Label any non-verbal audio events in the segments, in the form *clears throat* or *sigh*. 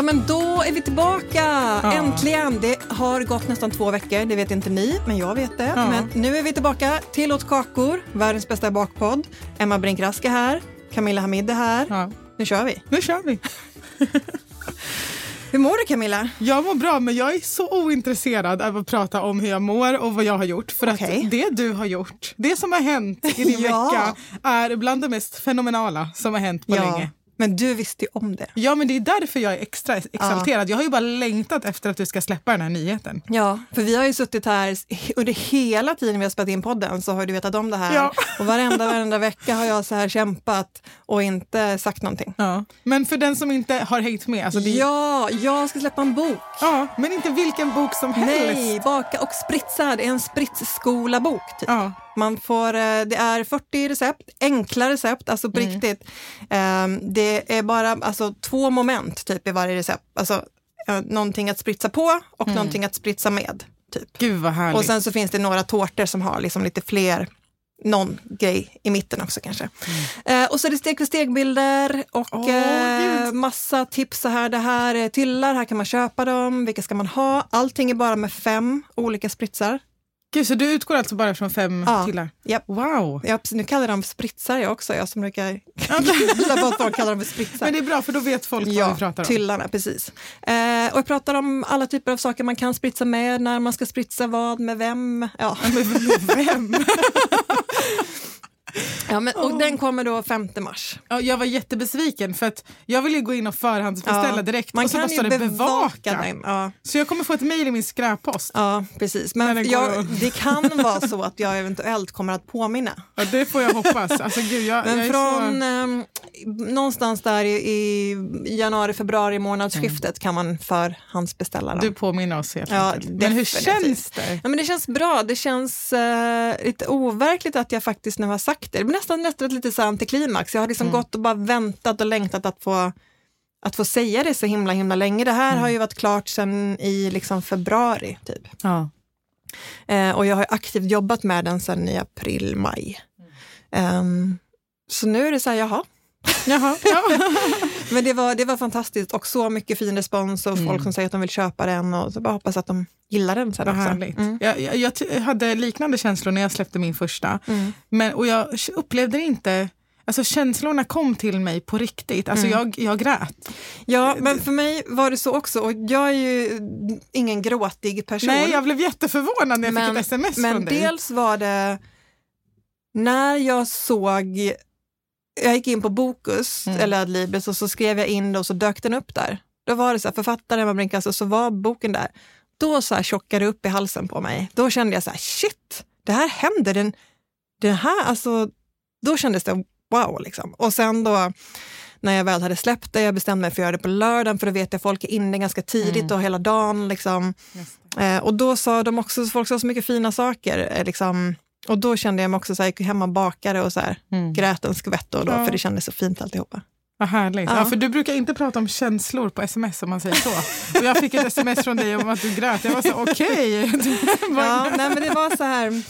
Ja, men då är vi tillbaka! Äntligen! Det har gått nästan två veckor, det vet inte ni, men jag vet det. Ja. Men nu är vi tillbaka. Tillåt kakor, världens bästa bakpodd. Emma Brink Rask är här, Camilla Hamid är här. Ja. Nu kör vi. Nu kör vi. *laughs* Hur mår du Camilla? Jag mår bra, men jag är så ointresserad av att prata om hur jag mår och vad jag har gjort. För Okej. att det du har gjort, det som har hänt i din *laughs* Ja. vecka är bland det mest fenomenala som har hänt på länge. Men du visste ju om det. Ja, men det är därför jag är extra exalterad. Jag har ju bara längtat efter att du ska släppa den här nyheten. Ja, för vi har ju suttit här under hela tiden vi har spelat in podden så har du vetat om det här. Ja. Och varenda, varenda vecka har jag så här kämpat och inte sagt någonting. Ja. Men för den som inte har hängt med, alltså det Ja, jag ska släppa en bok. ja, men inte vilken bok som helst. Nej, Baka och spritsa. Det är en spritsskola-bok. Typ. Ja. Man får, eh, det är 40 recept, enkla recept, alltså på Mm. riktigt. Ehm, Det är bara alltså, två moment typ i varje recept. Alltså eh, någonting att spritsa på och någonting att spritsa med. Typ. Gud vad härligt. Och sen så finns det några tårtor som har liksom lite fler, någon grej i mitten också kanske. Eh, och så är det steg för steg-bilder och Åh, eh, massa tips så här. Det här är tyllar, här kan man köpa dem, vilka ska man ha? Allting är bara med fem olika spritsar. Gud, så du utgår alltså bara från fem Ja. killar? Japp. Wow. Ja, nu kallar för spritsar jag också, jag som brukar *laughs* på att folk kallar dem för spritsar. Men det är bra för då vet folk vad Ja, vi pratar om. tyllarna, precis. Eh, och jag pratar om alla typer av saker man kan spritsa med, när man ska spritsa vad, med vem. Ja. Vem? *laughs* *laughs* Ja, men, och den kommer då 5 mars. Ja, jag var jättebesviken för att jag ville gå in och förhandsbeställa Ja, direkt Man och så kan står det bevaka den. Ja, Så jag kommer få ett mejl i min skräppost. ja precis. Men jag, det kan *laughs* vara så att jag eventuellt kommer att påminna. Ja, det får jag hoppas. Alltså, gud, jag, Men jag från så... ehm, någonstans där i, i januari, februari månadsskiftet kan man förhandsbeställa dem. Du påminner oss helt Ja, enkelt. Men hur känns det? Ja, men det känns bra. Det känns eh, lite overkligt att jag faktiskt nu har sagt det. Det blir nästan, nästan ett lite så antiklimax. Jag har liksom gått och bara väntat och längtat att få, att få säga det så himla himla länge. Det här har ju varit klart sedan i liksom februari typ. Ja. Eh, och jag har aktivt jobbat med den sedan i april, maj. Ehm, så nu är det så här, jaha. Jaha, ja. *laughs* Men det var, det var fantastiskt och så mycket fin respons och folk som säger att de vill köpa den och så bara hoppas att de gillar den sen också. Mm. Jag, jag, jag hade liknande känslor när jag släppte min första. Mm. Men, och jag upplevde inte... Alltså känslorna kom till mig på riktigt. Alltså Mm. jag, jag grät. Ja, men för mig var det så också. Och jag är ju ingen gråtig person. Nej, jag blev jätteförvånad när jag men, fick ett sms men från dig. dels var det när jag såg, jag gick in på Bokus Mm. eller Adlibris och så skrev jag in det och så dök den upp där. Då var det så här, författaren Emma Brink, alltså, så var boken där. Då så här tjockade det upp i halsen på mig. Då kände jag så här, shit, det här händer. Den, den här, alltså, då kändes det wow. Liksom. Och sen då när jag väl hade släppt det, jag bestämde mig för att göra det på lördagen för då vet jag att folk är inne ganska tidigt och hela dagen. Liksom. Eh, och då sa de också, folk sa så mycket fina saker. Eh, liksom, och då kände jag mig också så här, jag gick hem och bakade och så här, Mm. grät en skvätt då, då Ja. för det kändes så fint alltihopa. Vad härligt. Ja. Ja. för du brukar inte prata om känslor på sms om man säger så. Och jag fick ett sms från dig om att du grät. Jag var så okej. *laughs* Ja, nej, men det var så här,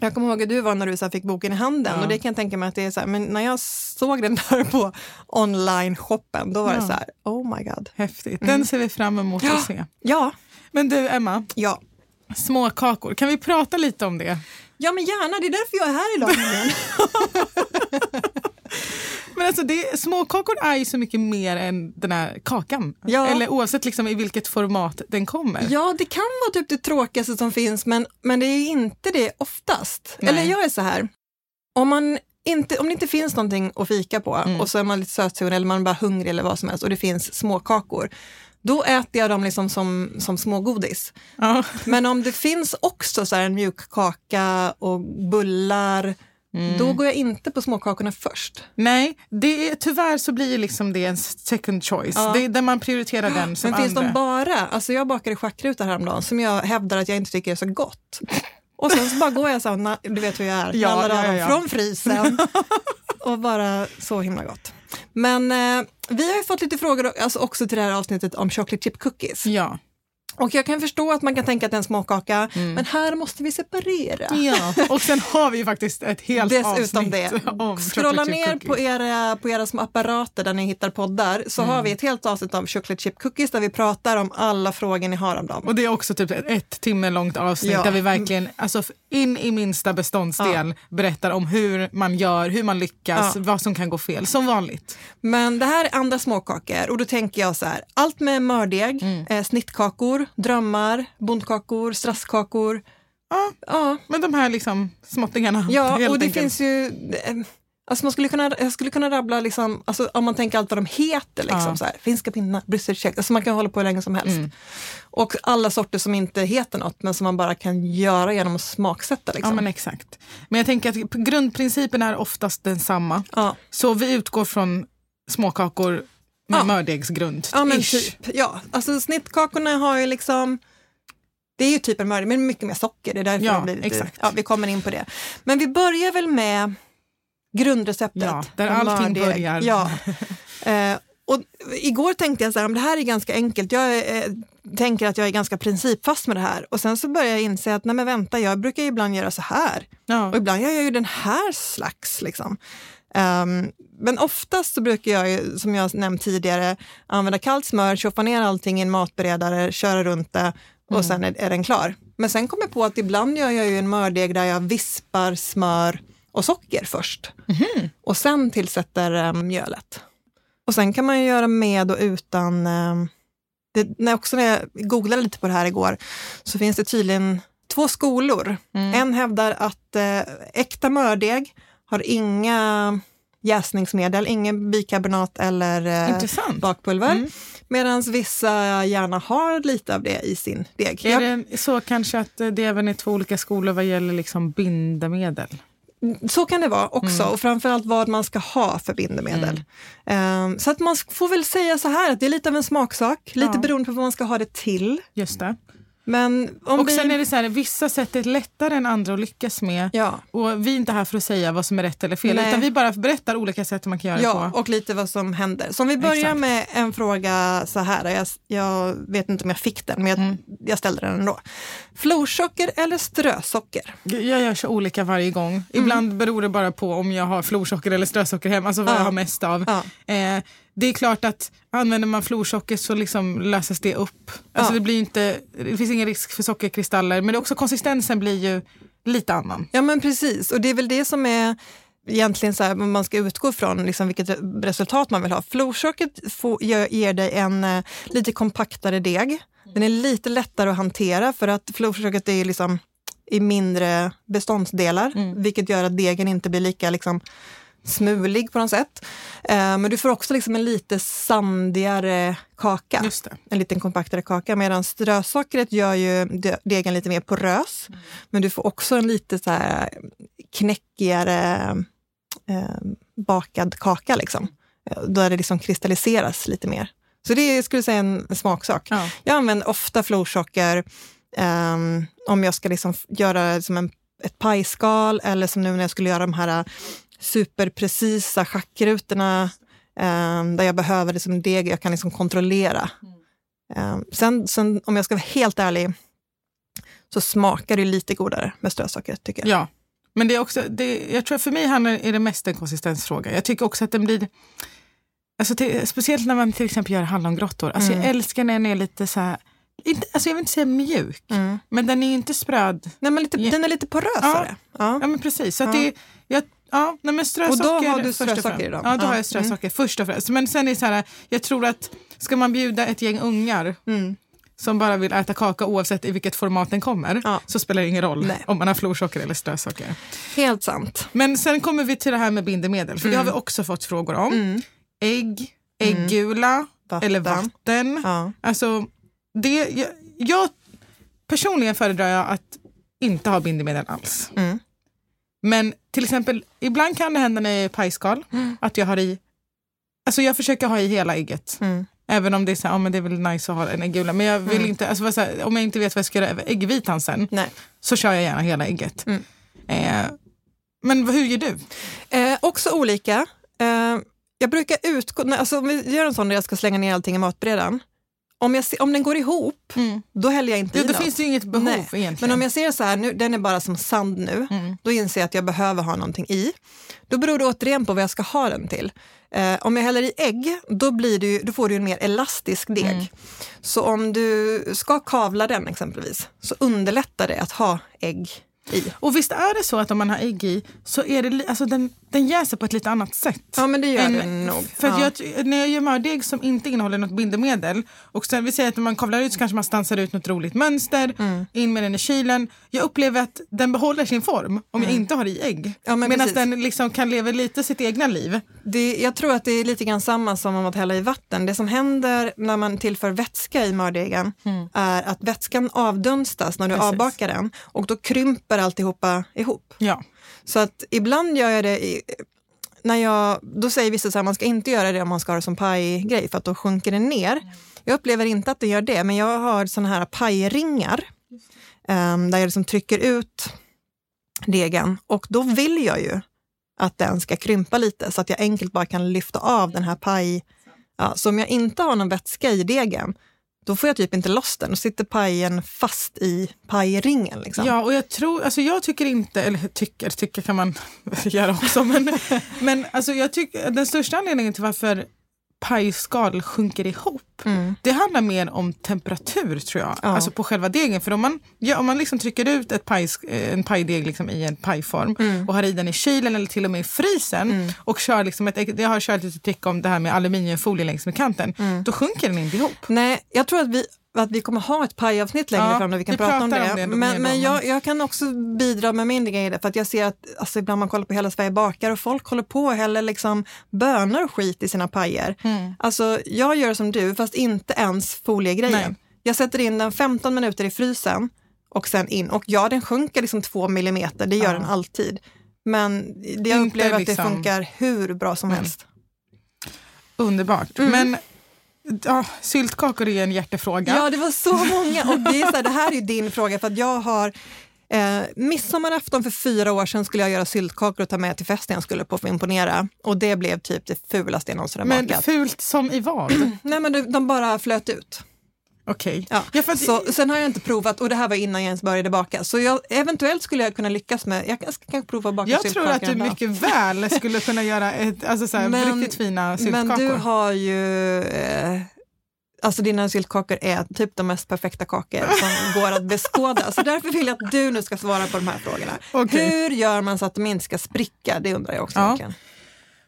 jag kommer ihåg hur du var när du så fick boken i handen Ja. och det kan jag tänka mig att det är så här, men när jag såg den där på online-shoppen, då var det Ja. så här, oh my god. Häftigt. Den ser vi fram emot Ja. att se. Ja, Men du Emma, ja. Små kakor. Kan vi prata lite om det? Ja, men gärna. Det är därför jag är här idag. *laughs* Men alltså det, småkakor är ju så mycket mer än den här kakan. Ja. Eller oavsett liksom i vilket format den kommer. ja, det kan vara typ det tråkigaste som finns, men, men det är inte det oftast. Nej. Eller jag är så här, om, man inte, om det inte finns någonting att fika på Mm. och så är man lite sötsugen eller man är bara hungrig eller vad som helst och det finns småkakor, då äter jag dem liksom som, som smågodis. Ja. Men om det finns också så en mjuk kaka och bullar, Mm. då går jag inte på småkakorna först. Nej, det är, tyvärr så blir liksom det en second choice. Ja. Det är där man prioriterar den som Men finns andra. de bara, alltså jag bakade schackruta häromdagen som jag hävdar att jag inte tycker är så gott. Och sen så bara går jag så här, du vet hur jag är, Ja, nallar ja, ja, ja. från frysen *laughs* och bara så himla gott. Men eh, vi har ju fått lite frågor alltså också till det här avsnittet om chocolate chip cookies. Ja. Och jag kan förstå att man kan tänka att det är en småkaka, men här måste vi separera. Mm. ja. Och sen har vi ju faktiskt ett helt Dessutom avsnitt det. om Scrolla chocolate chip ner cookies. på era, på era små apparater där ni hittar poddar så Mm. har vi ett helt avsnitt om chocolate chip cookies där vi pratar om alla frågor ni har om dem. Och det är också typ ett, ett timme långt avsnitt Ja. där vi verkligen alltså, in i minsta beståndsdel berättar om hur man gör, hur man lyckas, Ja. vad som kan gå fel, som vanligt. Men det här är andra småkakor och då tänker jag så här, allt med mördeg, Mm. eh, snittkakor, drömmar, bondkakor, strasskakor. Ja, Ja, men de här liksom småttingarna. ja *laughs* och det enkelt. finns ju... Eh, alltså man skulle kunna, jag skulle kunna rabbla, liksom, alltså om man tänker allt vad de heter, liksom, Ja. så här, finska pinnar, brysselkäk, alltså man kan hålla på hur länge som helst. Mm. Och alla sorter som inte heter något men som man bara kan göra genom att smaksätta. Liksom. Ja men exakt. Men jag tänker att grundprincipen är oftast densamma. ja. Så vi utgår från småkakor med Ja. mördegsgrund. Ja, men typ. Ja, alltså snittkakorna har ju liksom det är ju typ en mördeg, men mycket mer socker. Det är därför Ja, det blir lite, exakt. Ja, vi kommer in på det. Men vi börjar väl med grundreceptet. Ja, där allting mördeg. börjar. Ja. Eh, och igår tänkte jag så här, "Men det här är ganska enkelt. Jag eh, tänker att jag är ganska principfast med det här. Och sen så börjar jag inse att nej men vänta, jag brukar ibland göra så här. Ja. Och ibland gör jag ju den här slags. Liksom. Ehm, men oftast så brukar jag, ju, som jag nämnt tidigare, använda kallt smör, tjoffa ner allting i en matberedare, köra runt det och sen är, är den klar. Men sen kom jag på att ibland gör jag ju en mördeg där jag vispar smör och socker först. Och sen tillsätter eh, mjölet. Och sen kan man ju göra med och utan... Eh, det, när, också när jag googlade lite på det här igår så finns det tydligen två skolor. En hävdar att eh, äkta mördeg har inga jäsningsmedel, ingen bikarbonat eller eh, bakpulver. Mm. Medan vissa gärna har lite av det i sin deg. Är Jag- det så kanske att det även är två olika skolor vad gäller liksom bindemedel? Så kan det vara också Mm. och framförallt vad man ska ha för bindemedel. Ehm, så att man får väl säga så här att det är lite av en smaksak, lite Ja. beroende på vad man ska ha det till. Just det. Men Och vi... sen är det så här, vissa sätt är lättare än andra att lyckas med. Ja, Och vi är inte här för att säga vad som är rätt eller fel, Nej. utan vi bara berättar olika sätt man kan göra det ja, på. och lite vad som händer. Så om vi börjar Exakt. med en fråga så här, jag, jag vet inte om jag fick den, men jag, Mm. jag ställde den ändå. Florsocker eller strösocker? Jag gör så olika varje gång. Mm. Ibland beror det bara på om jag har florsocker eller strösocker hemma, alltså vad Ja. jag har mest av. Ja. Eh, det är klart att använder man florsocker så liksom löses det upp. Alltså Ja. det, blir inte, det finns ingen risk för sockerkristaller, men också konsistensen blir ju lite annan. Ja men precis, och det är väl det som är egentligen så här, man ska utgå från liksom vilket resultat man vill ha. Florsockret ger, dig en eh, lite kompaktare deg. Den är lite lättare att hantera för att florsockret är liksom i mindre beståndsdelar, vilket gör att degen inte blir lika liksom, smulig på något sätt. Eh, men du får också liksom en lite sandigare kaka en liten kompaktare kaka medan strösockret gör ju de- degen lite mer porös. Men du får också en lite så här knäckigare eh, bakad kaka liksom. Eh, Där det liksom kristalliseras lite mer. Så det är, skulle säga, en smaksak. Ja. Jag använder ofta florsocker ehm, om jag ska liksom göra som en, ett pajskal eller som nu när jag skulle göra de här superprecisa schackrutorna ehm, där jag behöver liksom deg jag kan liksom kontrollera. Ehm, sen, sen om jag ska vara helt ärlig så smakar det lite godare med strösocker tycker jag. Ja, men det är också, det, jag tror för mig handlar är det mest en konsistensfråga. Jag tycker också att den blir, alltså till, speciellt när man till exempel gör hallongrottor. Alltså Mm. Jag älskar när den är lite så här inte, alltså jag vill inte säga mjuk, Mm. men den är inte spröd. Nej, men lite, Ja. Den är lite porösare. Ja. Ja men precis. Så att Ja. det, jag, ja, nej, men strösocker, Och då har du strösocker i dem? Ja, då Ja. har jag strösocker först och främst. Men sen är det så här, jag tror att ska man bjuda ett gäng ungar Mm. som bara vill äta kaka oavsett i vilket format den kommer Ja. så spelar det ingen roll Nej. om man har florsocker eller strösocker. Helt sant. Men sen kommer vi till det här med bindemedel, för det har Mm. vi också fått frågor om. Ägg, äggula Vatten. eller vatten. Ja. Alltså, det, jag, jag personligen föredrar jag att inte ha bindemedel alls. Mm. Men till exempel, ibland kan det hända när jag är pajskal att jag har i, alltså jag försöker ha i hela ägget. Mm. Även om det är så här, ja, men det är väl nice att ha en äggula. Men jag vill inte, alltså, här, om jag inte vet vad jag ska göra äggvitan sen Nej. så kör jag gärna hela ägget. Mm. Eh, men hur gör du? Eh, också olika. Eh, jag brukar utgå, alltså om vi gör en sån där jag ska slänga ner allting i matberedaren. Om, jag se, om den går ihop, då häller jag inte Ja, i då något. finns det inget behov Nej. egentligen. Men om jag ser så här, nu, den är bara som sand nu, Mm. då inser jag att jag behöver ha någonting i. Då beror det återigen på vad jag ska ha den till. Eh, om jag häller i ägg, då, blir det ju, då får du en mer elastisk deg. Mm. Så om du ska kavla den exempelvis, så underlättar det att ha ägg i. Och visst är det så att om man har ägg i så är det, alltså den, den jäser på ett lite annat sätt. Ja, men det gör än- den nog. För ja. jag, när jag gör mördeg som inte innehåller något bindemedel och sen vi säger att när man kavlar ut så kanske man stansar ut något roligt mönster, Mm. in med den i kylen. Jag upplever att den behåller sin form om jag inte har i ägg. Mm. Ja, men Medan den liksom kan leva lite sitt egna liv. Det, jag tror att det är lite grann samma som om att hälla i vatten. Det som händer när man tillför vätska i mördegen är att vätskan avdunstas när du Precis. avbakar den och då krymper alltihopa ihop. Ja. Så att ibland gör jag det i, när jag, då säger vissa att man ska inte göra det om man ska ha det som pajgrej för att då sjunker det ner. Jag upplever inte att det gör det, men jag har såna här pajringar um, där jag liksom trycker ut degen och då vill jag ju att den ska krympa lite så att jag enkelt bara kan lyfta av den här paj... Ja, så om jag inte har någon vätska i degen, då får jag typ inte loss den. Då sitter pajen fast i pajringen. Liksom. Ja, och jag tror, alltså jag tycker inte, eller tycker, tycker kan man *laughs* göra också, men, men alltså jag tycker den största anledningen till varför pajskal sjunker ihop, det handlar mer om temperatur tror jag, Ja. alltså på själva degen. För om man, ja, om man liksom trycker ut ett paj, en pajdeg liksom i en pajform och har i den i kylen eller till och med i frysen och kör liksom ett, jag har kört lite trick om det här med aluminiumfolie längs med kanten, då sjunker den inte ihop. Nej, jag tror att vi, att vi kommer ha ett pajavsnitt längre Ja, fram där vi kan vi prata om det. om det men men jag, jag kan också bidra med min grej det, för att jag ser att alltså, ibland man kollar på Hela Sverige bakar och folk håller på och häller liksom bönor och skit i sina pajer. Mm. Alltså, jag gör som du, fast inte ens foliegrejen. Nej. Jag sätter in den 15 minuter i frysen och sen in. Och ja, den sjunker liksom två millimeter, det gör Ja. den alltid. Men jag upplever att det liksom- funkar hur bra som helst. Underbart. Mm. Men ja, syltkakor är en hjärtefråga. Ja, det var så många. Och det, är så här, det här är ju din fråga, för att jag har Eh, midsommarafton för fyra år sedan skulle jag göra syltkakor och ta med till festen jag skulle på för att imponera. Och det blev typ det fulaste jag någonsin har Men bakat. fult som i vad? *clears throat* Nej men de, de bara flöt ut. Okej. Ja. Ja, för så, sen har jag inte provat och det här var innan jag ens började baka. Så jag, eventuellt skulle jag kunna lyckas med, jag ska kanske prova att baka Jag tror att du mycket väl skulle kunna göra ett, alltså så här, Men- riktigt fina syltkakor. Men du har ju... Eh, alltså dina syltkakor är typ de mest perfekta kakor som *laughs* går att beskåda. Så därför vill jag att du nu ska svara på de här frågorna. Okej. Hur gör man så att de inte ska spricka? Det undrar jag också. Ja.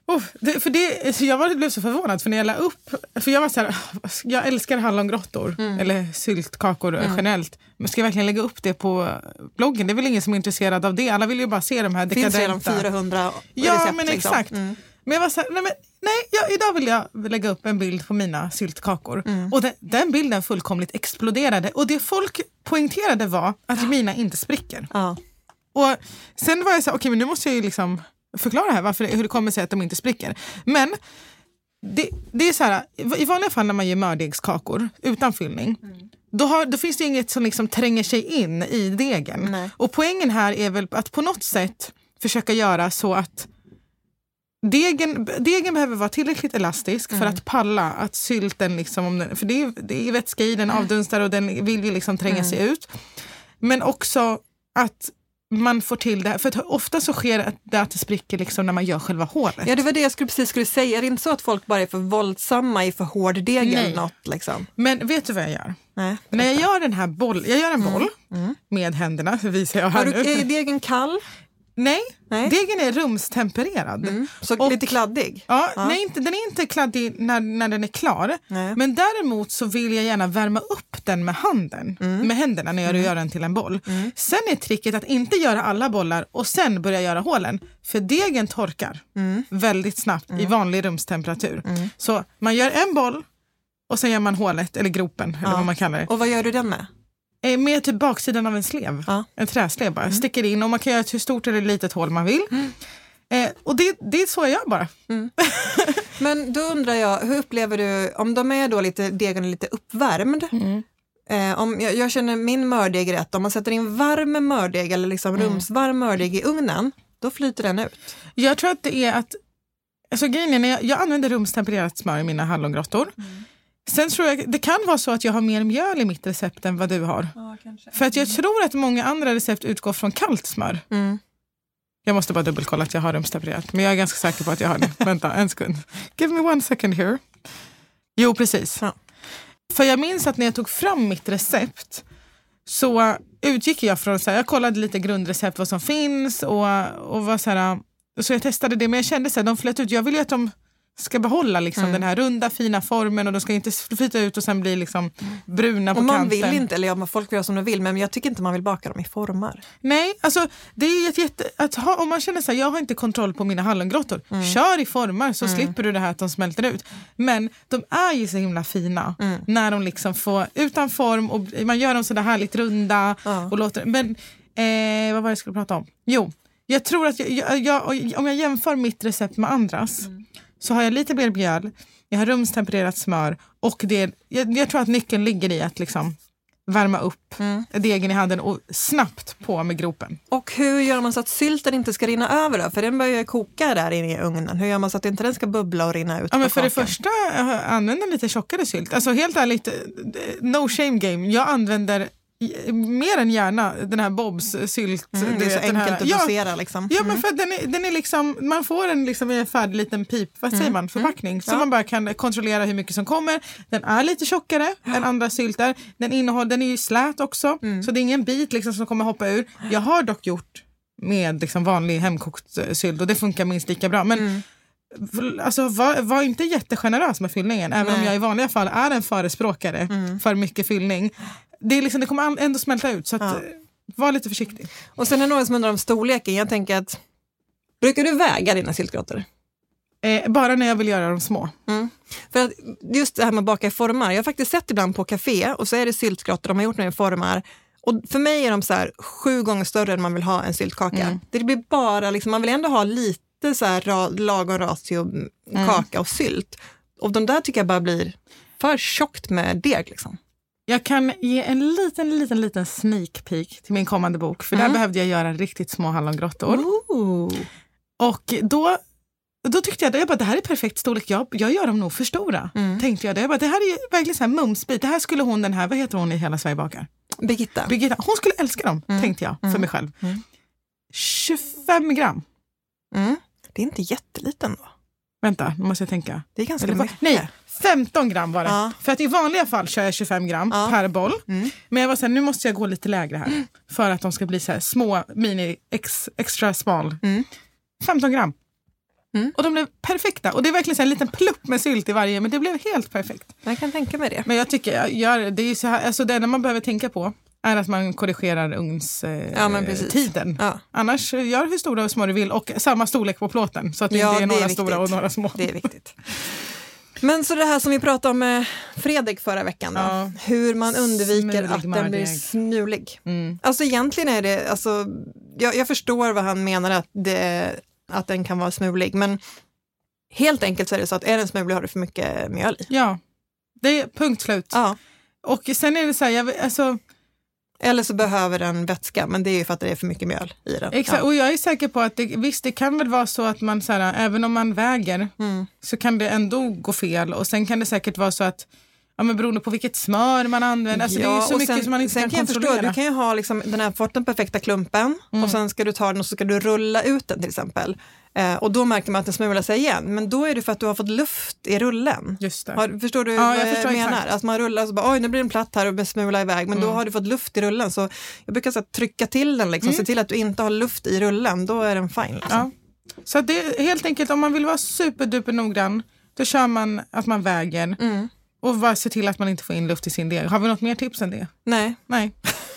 Oh, det, för det, jag var, blev så förvånad för när jag la upp, för jag var så här, jag älskar hallongrottor Mm. eller syltkakor generellt. Men ska jag verkligen lägga upp det på bloggen? Det är väl ingen som är intresserad av det. Alla vill ju bara se de här Det finns redan dekadenta. 400 Ja recept. men liksom. exakt. Mm. Men jag var så här, nej, men, nej jag, idag vill jag lägga upp en bild på mina syltkakor. Mm. Och den, den bilden fullkomligt exploderade. Och det folk poängterade var att mina inte spricker. Ja. Och sen var jag så här, okej men nu måste jag ju liksom förklara här varför, hur det kommer sig att de inte spricker. Men det, det är så här, i vanliga fall när man gör mördegskakor utan fyllning, då, har, då finns det inget som liksom tränger sig in i degen. Nej. Och poängen här är väl att på något sätt försöka göra så att Degen, degen behöver vara tillräckligt elastisk för att palla att sylten, liksom, om den, för det är, det är vätska i, den avdunstar och den vill ju liksom tränga sig ut. Men också att man får till det här. För ofta så sker det att det spricker liksom när man gör själva hålet. Ja, det var det jag skulle, precis skulle säga. Det är inte så att folk bara är för våldsamma i för hård deg eller något. Liksom. Men vet du vad jag gör? Nej. När jag gör den här boll, jag gör en boll med händerna, visar jag här Har du, nu. är degen kall? Nej, Nej. degen är rumstempererad. Så Och- lite kladdig? Ja, Ja. Nej, inte, den är inte kladdig när, när den är klar. Nej. Men däremot så vill jag gärna värma upp den med handen, Mm. med händerna när jag gör den till en boll. Sen är tricket att inte göra alla bollar och sen börja göra hålen. För degen torkar Mm. väldigt snabbt i vanlig rumstemperatur. Så man gör en boll och sen gör man hålet, eller gropen, eller Ja. vad man kallar det. Och vad gör du den med? Eh, Med typ baksidan av en slev. Ja. En träslev bara. Sticker in och man kan göra ett hur stort eller litet hål man vill. Eh, och det, det är så jag gör bara. *laughs* Men då undrar jag, hur upplever du, om de är då lite, degen är lite uppvärmd, eh, om jag, jag känner min mördeg rätt, om man sätter in varm mördeg eller liksom rumsvarm mördeg i ugnen, då flyter den ut. Jag tror att det är att, alltså grejen är, när jag, jag använder rumstempererat smör i mina hallongrottor. Sen tror jag, det kan vara så att jag har mer mjöl i mitt recept än vad du har. För att jag tror att många andra recept utgår från kallt smör. Mm. Jag måste bara dubbelkolla att jag har rumstempererat, men jag är ganska säker på att jag har det. Vänta, en sekund. Give me one second here. Jo, precis. Ja. För jag minns att när jag tog fram mitt recept så utgick jag från, så här, jag kollade lite grundrecept vad som finns och, och var så här, så jag testade det men jag kände att de flöt ut. Jag vill ju att de ska behålla liksom Mm. den här runda fina formen och de ska inte flyta ut och sen bli liksom bruna på Och man kanten. vill inte, eller ja, folk göra som de vill, men jag tycker inte man vill baka dem i formar. Nej, alltså det är ett jätte, att ha, om man känner så här, jag har inte kontroll på mina hallongrottor, Mm. kör i formar så slipper du det här att de smälter ut. Men de är ju så himla fina Mm. när de liksom får utan form och man gör dem så där härligt runda. Ja. Och låter, men eh, vad var det jag skulle prata om? Jo, jag tror att jag, jag, jag, om jag jämför mitt recept med andras Mm. Så har jag lite mer mjöl, jag har rumstempererat smör och det, jag, jag tror att nyckeln ligger i att liksom värma upp Mm. degen i handen och snabbt på med gropen. Och hur gör man så att sylten inte ska rinna över då? För den börjar ju koka där inne i ugnen. Hur gör man så att inte den ska bubbla och rinna ut Ja, men för det kakan? första, eh, använd en lite tjockare sylt. Alltså helt ärligt, eh, no shame game. Jag använder mer än gärna den här Bobs sylt. Mm, du det är så den enkelt här. att ja, dosera liksom. Ja, men för att den är, den är liksom, man får en, liksom, i en färdig liten pip, vad säger man, förpackning. Så Ja. man bara kan kontrollera hur mycket som kommer. Den är lite tjockare än andra sylter. Den, innehåller, den är ju slät också, så det är ingen bit liksom, som kommer hoppa ur. Jag har dock gjort med liksom, vanlig hemkokt eh, sylt och det funkar minst lika bra. Men Alltså, var, var inte jättegenerös med fyllningen, även om Nej. jag i vanliga fall är en förespråkare för mycket fyllning. Det, är liksom, det kommer ändå smälta ut, så att, Ja. eh, var lite försiktig. Och sen är det några som undrar om storleken. Jag tänker att, brukar du väga dina syltgrottor? Eh, bara när jag vill göra dem små. För att just det här med att baka i formar. Jag har faktiskt sett ibland på café och så är det syltgrottor de har gjort nu i formar. Och för mig är de så här sju gånger större än man vill ha en syltkaka. Det blir bara, liksom, man vill ändå ha lite så här lagom ratio mm, kaka och sylt. Och de där tycker jag bara blir för tjockt med deg. Liksom. Jag kan ge en liten, liten, liten sneak peek till min kommande bok. För där behövde jag göra riktigt små hallongrottor. Ooh. Och då, då tyckte jag, jag bara, det här är perfekt storlek. Jag, jag gör dem nog för stora. Tänkte jag. Det. Jag bara, det här är verkligen så här mumsbit. Det här skulle hon, den här, vad heter hon i Hela Sverige bakar? Birgitta. Birgitta, hon skulle älska dem, tänkte jag för mig själv. 25 gram. Mm. Det är inte jätteliten då. Vänta, nu måste jag tänka. Det är ganska Eller mycket. Nej, 15 gram var det. Ja. För att i vanliga fall kör jag 25 gram Ja. per boll. Mm. Men jag var så här, nu måste jag gå lite lägre här. För att de ska bli så här små, mini, ex, extra small. Mm. 15 gram. Mm. Och de blev perfekta. Och det är verkligen så en liten plupp med sylt i varje, men det blev helt perfekt. Jag kan tänka mig det. Men jag tycker, jag gör, det är så här, alltså det enda man behöver tänka på är att man korrigerar ugnstiden. Ja, precis. tiden. Ja. Annars, gör hur stora och små du vill och samma storlek på plåten. Så att det Ja, inte är det är några stora och några små. Det är viktigt. Men så det här som vi pratade om med Fredrik förra veckan då. Ja. Hur man undviker Smulig att den blir smulig. Mm. Alltså egentligen är det, alltså, jag, jag förstår vad han menar att, det, att den kan vara smulig, men helt enkelt så är det så att är den smulig har du för mycket mjöl i. Ja, det är punkt slut. Ja. Och sen är det så här, jag, alltså, Eller så behöver den vätska, men det är ju för att det är för mycket mjöl i den. exakt, Ja. och jag är säker på att det, visst det kan väl vara så att man så här, även om man väger Mm. så kan det ändå gå fel och sen kan det säkert vara så att ja, men beroende på vilket smör man använder. Alltså, det är så mycket sen, som man inte kan kan kontrollera. förstå, du kan ju ha liksom den här, fått den perfekta klumpen Mm. och sen ska du ta den och så ska du rulla ut den till exempel. Eh, och då märker man att den smular sig igen, men då är det för att du har fått luft i rullen. Just det. Har, förstår du Ja, vad jag jag, förstår menar? Mm. Att man rullar och så bara, oj nu blir den platt här och börjar smula iväg, men då har du fått luft i rullen. Så jag brukar så här, trycka till den, liksom, se till att du inte har luft i rullen, då är den fine. Liksom. Ja. Så det är helt enkelt om man vill vara superduper noggrann, då kör man att man väger Mm. Och bara se till att man inte får in luft i sin deg. Har vi något mer tips än det? Nej, Nej.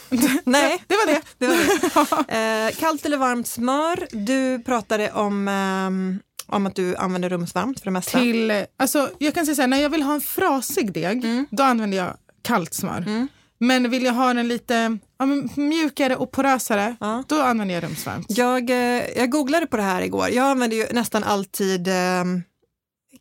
*laughs* nej. *laughs* Det var det. Det var det. *laughs* Eh, kallt eller varmt smör. Du pratade om, ehm, om att du använder rumsvarmt för det mesta. Till, eh, alltså, jag kan säga så här, när jag vill ha en frasig deg, Mm. då använder jag kallt smör. Men vill jag ha den lite ja, mjukare och porösare, Ja. då använder jag rumsvarmt. Jag, eh, jag googlade på det här igår. Jag använder ju nästan alltid eh,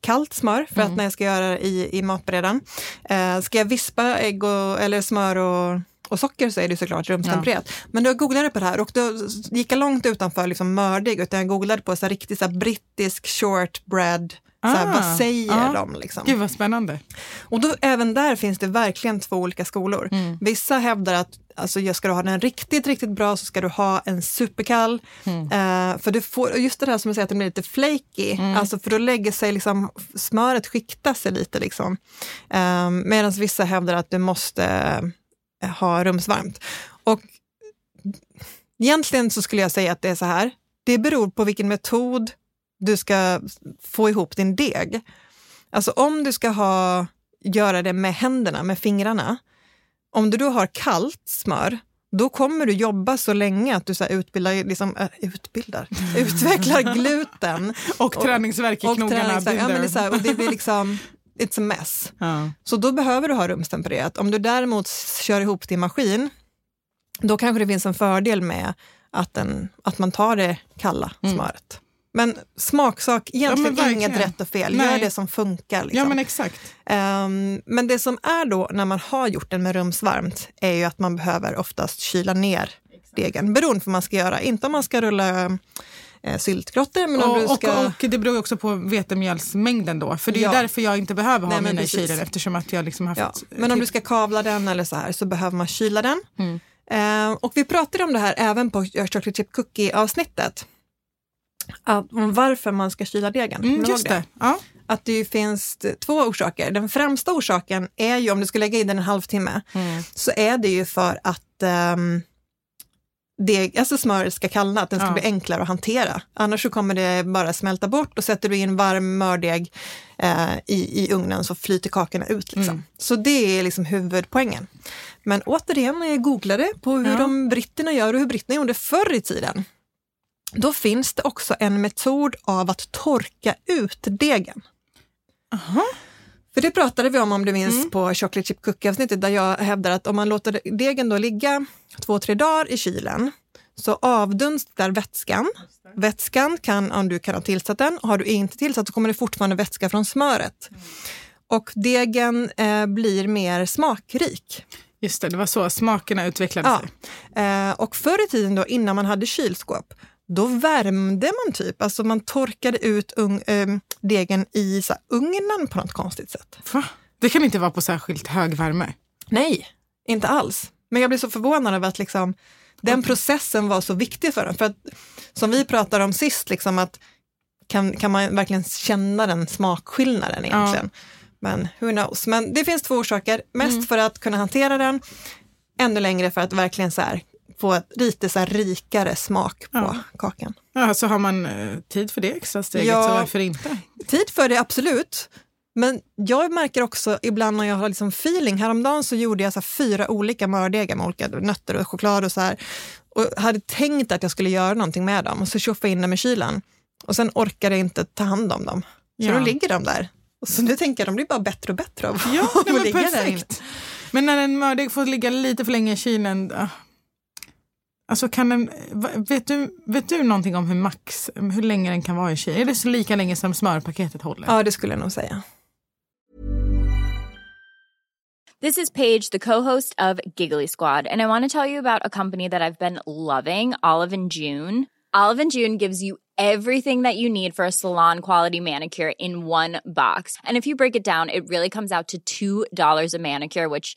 kallt smör för Mm. att när jag ska göra det i, i matberedaren. Eh, ska jag vispa ägg och, eller smör och, och socker så är det såklart rumstempererat. Men då googlade jag på det här och då gick jag långt utanför liksom mördig utan jag googlade på så här riktigt så här brittisk shortbread. Ah, vad säger ja. de? Liksom? Gud vad spännande. Och då, även där finns det verkligen två olika skolor. Mm. Vissa hävdar att alltså, jag ska du ha den riktigt, riktigt bra så ska du ha en superkall. Mm. Eh, för du får, just det där som jag säger att det blir lite flaky, Mm. alltså för då lägger sig liksom, smöret skiktar sig lite. Liksom. Eh, Medan vissa hävdar att du måste eh, ha rumsvarmt. Och egentligen så skulle jag säga att det är så här, det beror på vilken metod du ska få ihop din deg. Alltså om du ska ha, göra det med händerna, med fingrarna, om du då har kallt smör, då kommer du jobba så länge att du så utbildar, liksom, äh, utbildar, *laughs* utvecklar gluten. Och, träningsvärk i och knogarna. träningsvärk. ja, been men det, är there. så här, och det blir liksom, it's a mess. Ja. Så då behöver du ha rumstempererat. Om du däremot kör ihop din maskin, då kanske det finns en fördel med att, den, att man tar det kalla smöret. Men smaksak, egentligen verkligen. inget rätt och fel. Nej. Gör det som funkar. Liksom. ja men exakt. Ehm, men det som är då när man har gjort den med rumsvarmt är ju att man behöver oftast kyla ner degen beroende på vad man ska göra. Inte om man ska rulla eh, syltgrottor, men om du Och, ska... och, och det beror också på vetemjölsmängden då. För det är Ja. därför jag inte behöver ha Nej, mina i precis. kylen eftersom att jag liksom haft... Ja, men om du ska kavla den eller så här så behöver man kyla den. Mm. Eh, och vi pratade om det här även på Chocolate Chip Cookie avsnittet. Att, varför man ska kyla degen. Mm, just ihåg det. Ja. Att det finns två orsaker. Den främsta orsaken är ju om du ska lägga i den en halvtimme Mm. så är det ju för att um, det, alltså smöret ska kallna, att den ska Ja. bli enklare att hantera. Annars så kommer det bara smälta bort och sätter du in varm mördeg eh, i, i ugnen så flyter kakorna ut. Liksom. Mm. Så det är liksom huvudpoängen. Men återigen, jag googlade på hur Ja. de britterna gör och hur britterna gjorde förr i tiden, då finns det också en metod av att torka ut degen. Aha. För det pratade vi om, om du minns, Mm. på Chocolate Chip Cookie-avsnittet där jag hävdar att om man låter degen då ligga två, tre dagar i kylen så avdunstar vätskan. Vätskan kan, om du kan ha tillsatt den, har du inte tillsatt så kommer det fortfarande vätska från smöret. Och degen eh, blir mer smakrik. Just det, det var så smakerna utvecklade Ja. Eh, och förr i tiden då, innan man hade kylskåp, då värmde man typ, alltså man torkade ut ung, eh, degen i så här, ugnen på något konstigt sätt. Va? Det kan inte vara på särskilt hög värme. Nej, inte alls. Men jag blir så förvånad över att liksom, den processen var så viktig för den. För att, som vi pratade om sist, liksom att kan, kan man verkligen känna den smakskillnaden egentligen? Men who knows. Men det finns två orsaker. Mest Mm. för att kunna hantera den, ännu längre för att verkligen så här, få lite så rikare smak på Ja. kakan. Ja, så har man eh, tid för det extra steget, Ja. så varför inte? Tid för det, absolut. Men jag märker också ibland när jag har liksom feeling, häromdagen så gjorde jag så fyra olika mördegar med olika nötter och choklad och så här. Och hade tänkt att jag skulle göra någonting med dem och så tjoffade jag in dem i kylen. Och sen orkade jag inte ta hand om dem. Så Ja. då ligger de där. Och så nu tänker jag de blir bara bättre och bättre av Ja, *laughs* att ligga där inne. Men när en mördeg får ligga lite för länge i kylen, ah, alltså kan den, va- vet, du, vet du någonting om hur max, hur länge den kan vara i kylen? Är det så lika länge som smörpaketet håller? Ja, det skulle jag nog säga. This is Paige, the co-host of Giggly Squad, and I want to tell you about a company that I've been loving, Olive and June. Olive and June gives you everything that you need for a salon quality manicure in one box. And if you break it down, it really comes out to $2 a manicure, which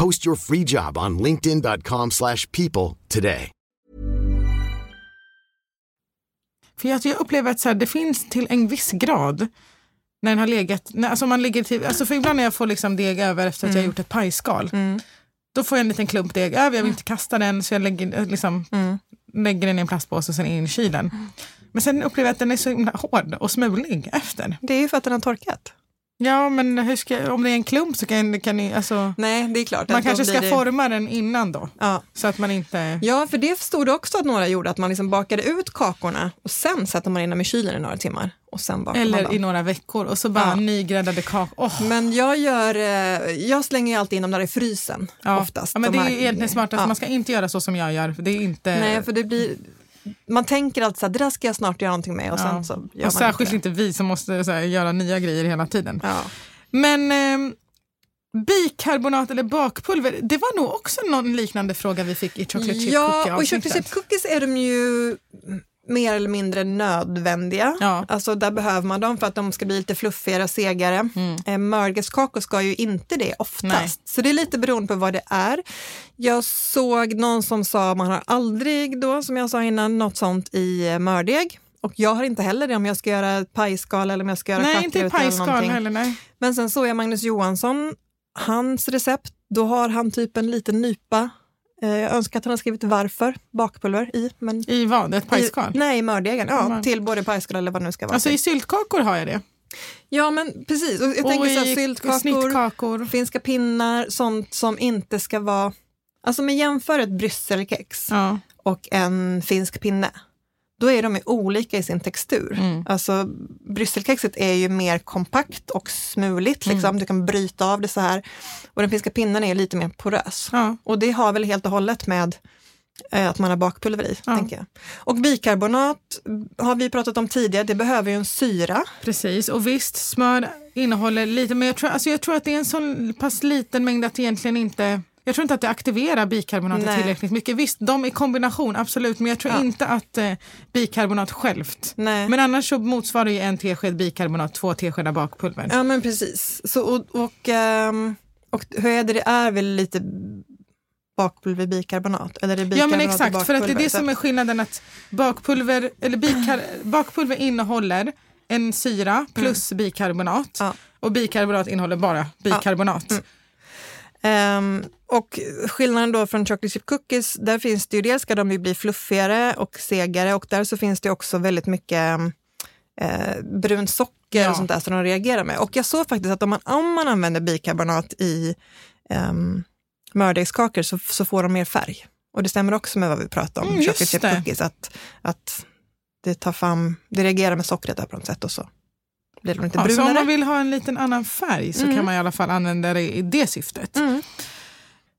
Post your free job on linkedin.com/people slash people today. För jag, jag upplever att så här, det finns till en viss grad när den har legat, när, alltså man ligger till, alltså för ibland när jag får liksom deg över efter att jag har gjort ett pajskal, då får jag en liten klump deg över, jag vill inte kasta den så jag lägger, liksom, lägger den i en plastpåse och sen in i kylen. Men sen upplever jag att den är så himla hård och smulig efter. Det är ju för att den har torkat. Ja men hur ska, om det är en klump så kan, kan ni, alltså, Nej, det är klart. man kanske ska det... forma den innan då. Ja. Så att man inte... Ja, för det stod också att några gjorde, att man liksom bakade ut kakorna och sen sätter man in dem i kylen i några timmar. Och sen man Eller dem. i några veckor och så bara Ja. nygräddade kakor. Oh. Men jag, gör, eh, jag slänger ju alltid in dem där i frysen Ja. oftast. Ja, men De det är egentligen smartast, Ja. man ska inte göra så som jag gör. Det är inte... Nej, för det blir... Man tänker alltid här, det där ska jag snart göra någonting med och sen Ja. så gör och särskilt inte. inte vi som måste här, göra nya grejer hela tiden. Ja. Men eh, bikarbonat eller bakpulver, det var nog också någon liknande fråga vi fick i chocolate chip Ja, cookie och i chocolate chip cookies är de ju mer eller mindre nödvändiga. Ja. Alltså där behöver man dem för att de ska bli lite fluffigare och segare. Mm. Mörgårskakor ska ju inte det oftast. Nej. Så det är lite beroende på vad det är. Jag såg någon som sa man har aldrig då, som jag sa innan, något sånt i eh, mördeg. Och jag har inte heller det om jag ska göra pajskal eller om jag ska göra Nej, inte pajskal någonting. heller. Nej. Men sen såg jag Magnus Johansson, hans recept, då har han typ en liten nypa. Eh, Jag önskar att han hade skrivit varför, bakpulver i. Men I vad? Ett pajskal? I, nej, i mördegen. Ja, Mör- till både pajskal eller vad det nu ska vara. Alltså i syltkakor har jag det. Ja, men precis. Och jag och tänker så här, i syltkakor, snittkakor. finska pinnar, sånt som inte ska vara... Alltså med jämför ett brysselkex Ja. och en finsk pinne, då är de olika i sin textur. Mm. Alltså brysselkexet är ju mer kompakt och smuligt, Mm. liksom. du kan bryta av det så här. Och den finska pinnen är lite mer porös. Ja. Och det har väl helt och hållet med eh, att man har bakpulver i, Ja. tänker jag. Och bikarbonat har vi pratat om tidigare, det behöver ju en syra. Precis, och visst, smör innehåller lite, men jag tror, alltså jag tror att det är en så pass liten mängd att det egentligen inte jag tror inte att det aktiverar bikarbonatet Nej. tillräckligt mycket. Visst, de i kombination, absolut, men jag tror Ja. inte att eh, bikarbonat självt. Nej. Men annars så motsvarar ju en tesked bikarbonat två teskedar bakpulver. Ja men precis. Så, och, och, ehm, och hur är det, är väl lite bakpulver bikarbonat? Eller är det Ja bikarbonat men och exakt, för att det är det som är skillnaden att bakpulver, eller bikar, bakpulver innehåller en syra plus bikarbonat Mm. Ja. och bikarbonat innehåller bara bikarbonat. Mm. Ehm, och skillnaden då från chocolate chip cookies, där finns det ju dels ska de ju bli fluffigare och segare och där så finns det också väldigt mycket eh, brunt socker Ja. och sånt där som de reagerar med. Och jag såg faktiskt att om man, om man använder bikarbonat i um, mördegskakor så, så får de mer färg. Och det stämmer också med vad vi pratade om, Mm, chocolate chip cookies, att, att det tar fram, det reagerar med sockret där på något sätt och så blir de lite Ja, så brunare. om man vill ha en liten annan färg så Mm. kan man i alla fall använda det i det syftet. Mm.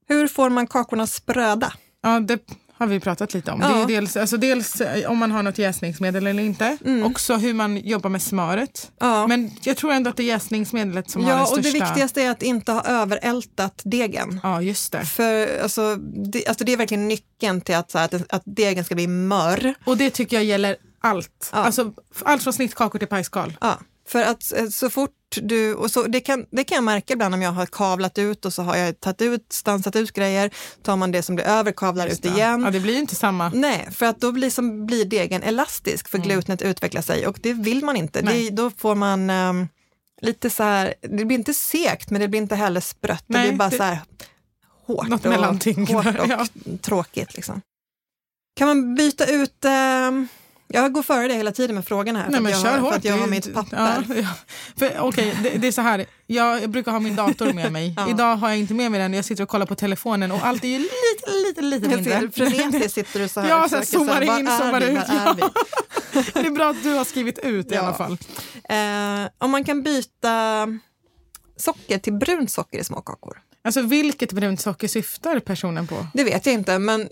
Hur får man kakorna spröda? Ja, det har vi pratat lite om. Ja. Det är dels, alltså dels eh, om man har något jäsningsmedel eller inte. Mm. Också hur man jobbar med smöret. Ja. Men jag tror ändå att det är jäsningsmedlet som har ja, den och största... det viktigaste är att inte ha överältat degen. Ja, just det. För alltså det, alltså det är verkligen nyckeln till att, så här, att, att degen ska bli mör. Och det tycker jag gäller allt. Ja. Alltså, allt från snittkakor till pajskal. Ja, för att eh, så fort du... Och så, det, kan, det kan jag märka ibland om jag har kavlat ut och så har jag tagit ut, stansat ut grejer. Tar man det som blir över, kavlar ut det. igen. Ja, det blir ju inte samma. Nej, för att då blir, som, blir degen elastisk för glutnet utvecklar sig och det vill man inte. Det, då får man ehm, lite så här, det blir inte sekt men det blir inte heller sprött. Det Nej, blir bara det- så här hårt Något och, mellanting hårt och *laughs* ja. tråkigt. Liksom. Kan man byta ut, ehm, jag går före det hela tiden med frågan här. Nej, för men jag, kör har, för hårt. att jag har mitt papper. Ja, ja. För, Okej, det, det är så här. Jag, jag brukar ha min dator med mig. *laughs* Ja. Idag har jag inte med mig den. Jag sitter och kollar på telefonen och allt är ju lite, lite, lite Jag mindre. frenetiskt *laughs* sitter du så här Ja, så här, zoomar in, zoomar ut. Vi? *laughs* Det är bra att du har skrivit ut i Ja. alla fall. Eh, om man kan byta socker till brunt socker i småkakor. Alltså vilket brunt socker syftar personen på? Det vet jag inte, men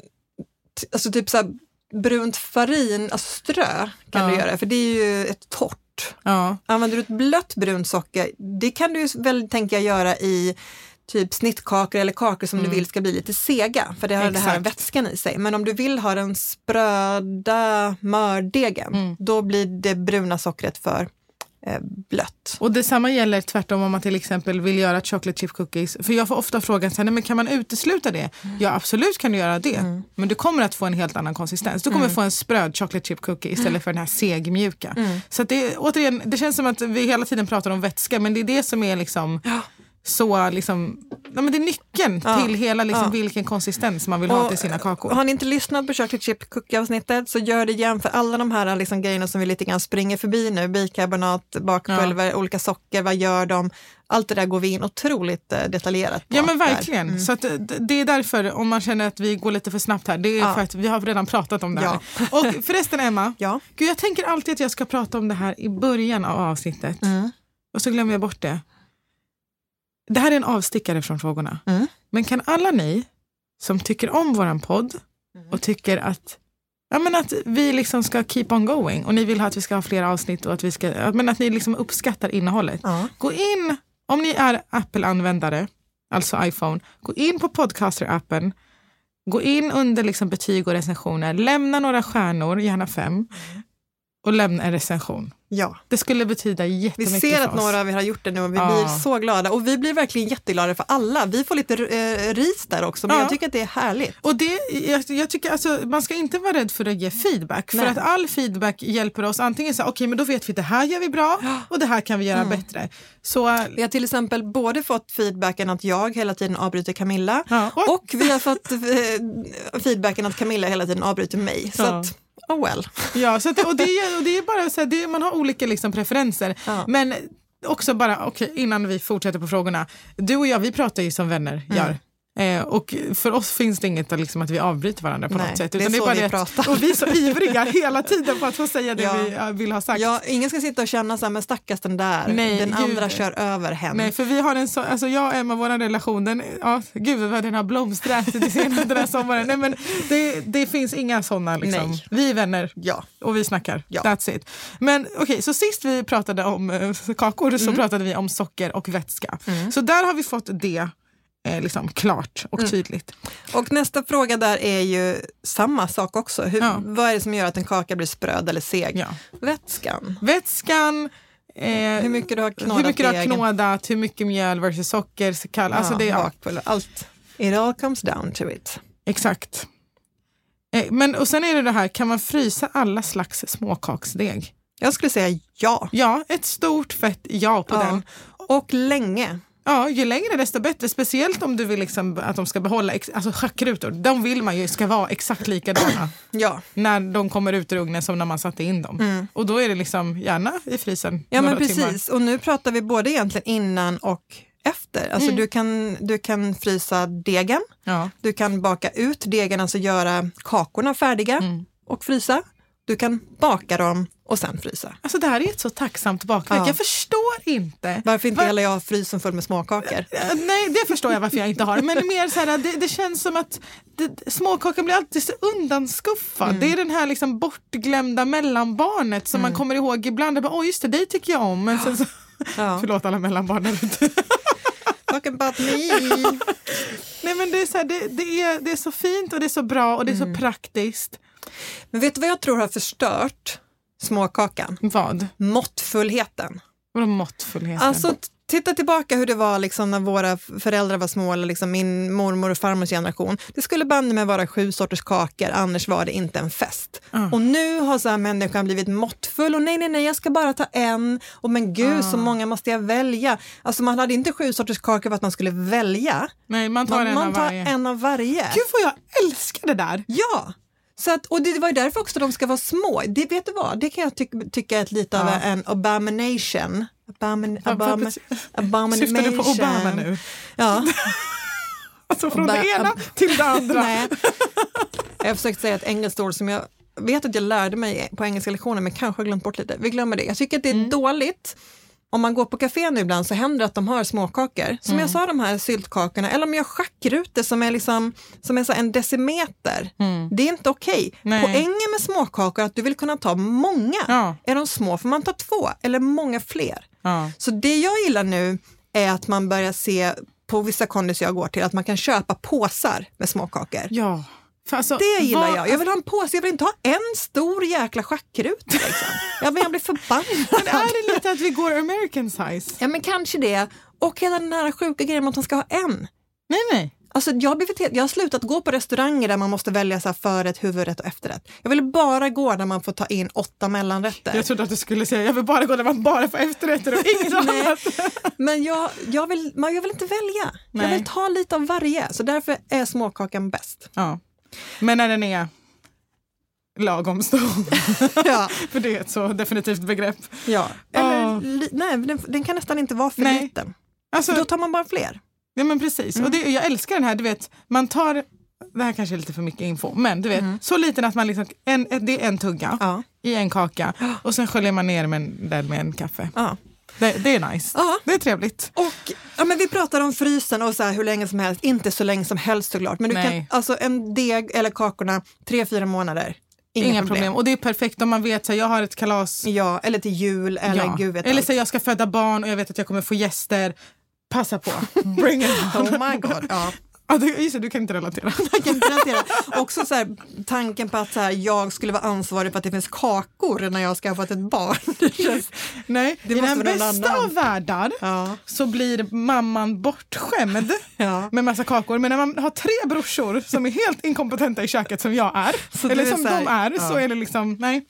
alltså typ så här, brunt farin, alltså strö kan Ja. du göra, för det är ju ett torrt. Ja, Använder du ett blött brunt socker, det kan du väl tänka göra i typ snittkakor eller kakor som du vill ska bli lite sega, för det har det här Mm. Exakt. vätskan i sig. Men om du vill ha den spröda mördegen, Mm. då blir det bruna sockret för blött. och detsamma gäller tvärtom om man till exempel vill göra chocolate chip cookies. För jag får ofta frågan, så här, men kan man utesluta det? Ja absolut kan du göra det. Men du kommer att få en helt annan konsistens. Du kommer få en spröd chocolate chip cookie istället för den här segmjuka. Så att det, återigen, det känns som att vi hela tiden pratar om vätska men det är det som är liksom så liksom, ja, men det är nyckeln Ja. till hela liksom, Ja. vilken konsistens man vill ha till sina kakor. Har ni inte lyssnat på chocolate chip cookie-avsnittet så gör det igen för alla de här liksom, grejerna som vi lite grann springer förbi nu. Bikarbonat, bakpulver, olika socker, vad gör de? Allt det där går vi in otroligt eh, detaljerat på. Ja men verkligen. Så att, eh, det är därför om man känner att vi går lite för snabbt här, det är för att vi har redan pratat om det här. Och förresten Emma, *laughs* Ja. Gud, jag tänker alltid att jag ska prata om det här i början av avsnittet. Mm. Och så glömmer jag bort det. Det här är en avstickare från frågorna. Mm. Men kan alla ni som tycker om våran podd Mm. och tycker att, ja, men att vi liksom ska keep on going och ni vill ha att vi ska ha fler avsnitt och att, vi ska, ja, men att ni liksom uppskattar innehållet. Ja. Gå in, om ni är Apple-användare, alltså iPhone, gå in på Podcaster-appen, gå in under liksom betyg och recensioner, lämna några stjärnor, gärna fem, och lämna en recension. ja. Det skulle betyda Vi jättemycket ser för att oss. några av er har gjort det nu och vi Ja. blir så glada. Och vi blir verkligen jätteglada för alla. Vi får lite eh, ris där också, men Ja. jag tycker att det är härligt. Och det, jag, jag tycker alltså, man ska inte vara rädd för att ge feedback. Nej. För att all feedback hjälper oss antingen så okej men då vet vi att det här gör vi bra och det här kan vi göra Mm. bättre. Så Vi har till exempel både fått feedbacken att jag hela tiden avbryter Camilla Ja, och- vi har fått eh, feedbacken att Camilla hela tiden avbryter mig. Så att, oh well. Ja, så att, och, det är, och det är bara så här, det, man har olika liksom preferenser. Ja. Men också bara, okej, innan vi fortsätter på frågorna. Du och jag, vi pratar ju som vänner Mm. Eh, och för oss finns det inget att liksom, att vi avbryter varandra på Nej, något sätt. det är så bara vi pratar. Och vi är så *laughs* ivriga hela tiden på att få säga det Ja. vi ja, vill ha sagt. Ja, ingen ska sitta och känna så här, men stackars den där, Nej, den gud. andra kör över henne. Nej, för vi har en så, alltså jag och Emma, vår relation, den, ja, gud vad den har blomstrat det den här sommaren. Nej, men det, det finns inga sådana. Liksom. Nej. Vi är vänner Ja. och vi snackar. Ja. That's it. Men okej, så sist vi pratade om eh, kakor så pratade vi om socker och vätska. Så där har vi fått det eh, liksom klart och tydligt. Och nästa fråga där är ju samma sak också. Hur, Ja. Vad är det som gör att en kaka blir spröd eller seg? Ja. Vätskan. Vätskan, eh, Hur mycket du har knådat hur mycket du har knådat, hur mycket mjöl versus socker, så kall, alltså det, ja, allt. It all comes down to it. exakt. Eh, men, och sen är det det här, kan man frysa alla slags småkaksdeg? Jag skulle säga ja. Ja, ett stort fett ja på ja. den. Och länge. Ja, ju längre desto bättre. Speciellt om du vill liksom att de ska behålla, alltså schackrutor, de vill man ju ska vara exakt likadana *clears throat* Ja, när de kommer ut ur ugnen som när man satte in dem. Och då är det liksom gärna i frysen Mm. ja men precis. timmar. Och nu pratar vi både egentligen innan och efter. Alltså du, kan, du kan frysa degen, Ja. du kan baka ut degen, alltså göra kakorna färdiga Mm. och frysa. Du kan baka dem och sen frysa. Alltså det här är ett så tacksamt bakverk. Ja. Jag förstår inte. Varför inte Va- hela jag har frysen full med småkakor? Eh, Nej, det förstår jag varför jag inte har. Men mer så här, det, det känns som att det, småkakan blir alltid så undanskuffad. Mm. Det är den här liksom bortglömda mellanbarnet som man kommer ihåg ibland. Åh just det, dig tycker jag om. Men sen så, Ja. *laughs* Förlåt alla mellanbarn där ute. *laughs* Talk about me! *laughs* Nej men det är, så här, det, det, är, det är så fint och det är så bra och det är Mm. så praktiskt. Men vet du vad jag tror har förstört småkakan? Vad? Måttfullheten. Vadå måttfullheten? Alltså, titta tillbaka hur det var liksom när våra föräldrar var små, eller liksom min mormor och farmors generation. Det skulle banne med vara sju sorters kakor, annars var det inte en fest. Och nu har så här människan blivit måttfull och nej, nej, nej, jag ska bara ta en. Och men gud, så många måste jag välja. Alltså man hade inte sju sorters kakor för att man skulle välja. Nej, man tar Man, en man av tar varje. en av varje. Gud vad jag älskar det där! Ja! Så att, och det var ju därför också de ska vara små. Det, vet du vad? Det kan jag tyck, tycka är lite av Ja. en abomination. Abomin, Vad- vad abom, bety- abomination. Syftar du på Obama nu? Ja. *laughs* Alltså från Oba- det ena till det andra. *laughs* Nej. Jag har försökt säga ett engelskt ord som jag vet att jag lärde mig på engelska lektioner men kanske har glömt bort lite. Vi glömmer det. Jag tycker att det är Mm. dåligt om man går på café nu ibland så händer det att de har småkakor. Som Mm. jag sa, de här syltkakorna. Eller om jag har schackrutor som är, liksom, som är så en decimeter. Det är inte okej. Mm. Nej. Poängen med småkakor är att du vill kunna ta många. Ja. Är de små får man ta två eller många fler. Ja. Så det jag gillar nu är att man börjar se på vissa kondis jag går till att man kan köpa påsar med småkakor. ja. Alltså, Det gillar vad- jag. Jag vill ha en påse, jag vill inte ha en stor jäkla schackruta. Liksom. *laughs* jag, blir, jag blir förbannad. Men är det lite att vi går American size? Ja men kanske det. Och hela den här sjuka grejen med att man ska ha en. Nej, nej. Alltså jag, har blivit jag har slutat gå på restauranger där man måste välja så här förrätt, huvudrätt och efterrätt. Jag vill bara gå där man får ta in åtta mellanrätter. Jag trodde att du skulle säga jag vill bara gå där man bara får efterrätter och inget *laughs* annat. Men jag, jag, vill, man- jag vill inte välja. Jag Nej. vill ta lite av varje. Så därför är småkakan bäst. Ja. Men när den är lagom stor, *laughs* Ja. *laughs* för det är ett så definitivt begrepp. ja. Eller, li, nej, den, den kan nästan inte vara för Nej. liten. Alltså, Då tar man bara fler. Ja men precis, och det, jag älskar den här, du vet, man tar, det här kanske är lite för mycket info, men du vet, så liten att man liksom, en, det är en tugga Ja. i en kaka och sen sköljer man ner med en, med en kaffe. Ja. Det, det är nice, Ja. det är trevligt. Och ja, men vi pratar om frysen och så här hur länge som helst. Inte så länge som helst såklart. Men du Nej. kan, alltså en deg eller kakorna, tre, fyra månader. Inga, Inga problem. Och det är perfekt om man vet att jag har ett kalas, Ja, eller till jul eller ja. gud vet eller så jag ska föda barn och jag vet att jag kommer få gäster. Passa på, *laughs* bring it on. Oh my god. Ja. Ja, du, just det, du kan inte relatera. *laughs* Jag kan inte relatera. Också så här, tanken på att så här, jag skulle vara ansvarig för att det finns kakor när jag ska ha fått ett barn. *laughs* Känns, Nej, Det i den bästa annan. av världar ja, så blir mamman bortskämd ja. med massa kakor. Men när man har tre brorsor som är helt inkompetenta i köket som jag är, Så eller är som här- de är, ja. så är det liksom, nej.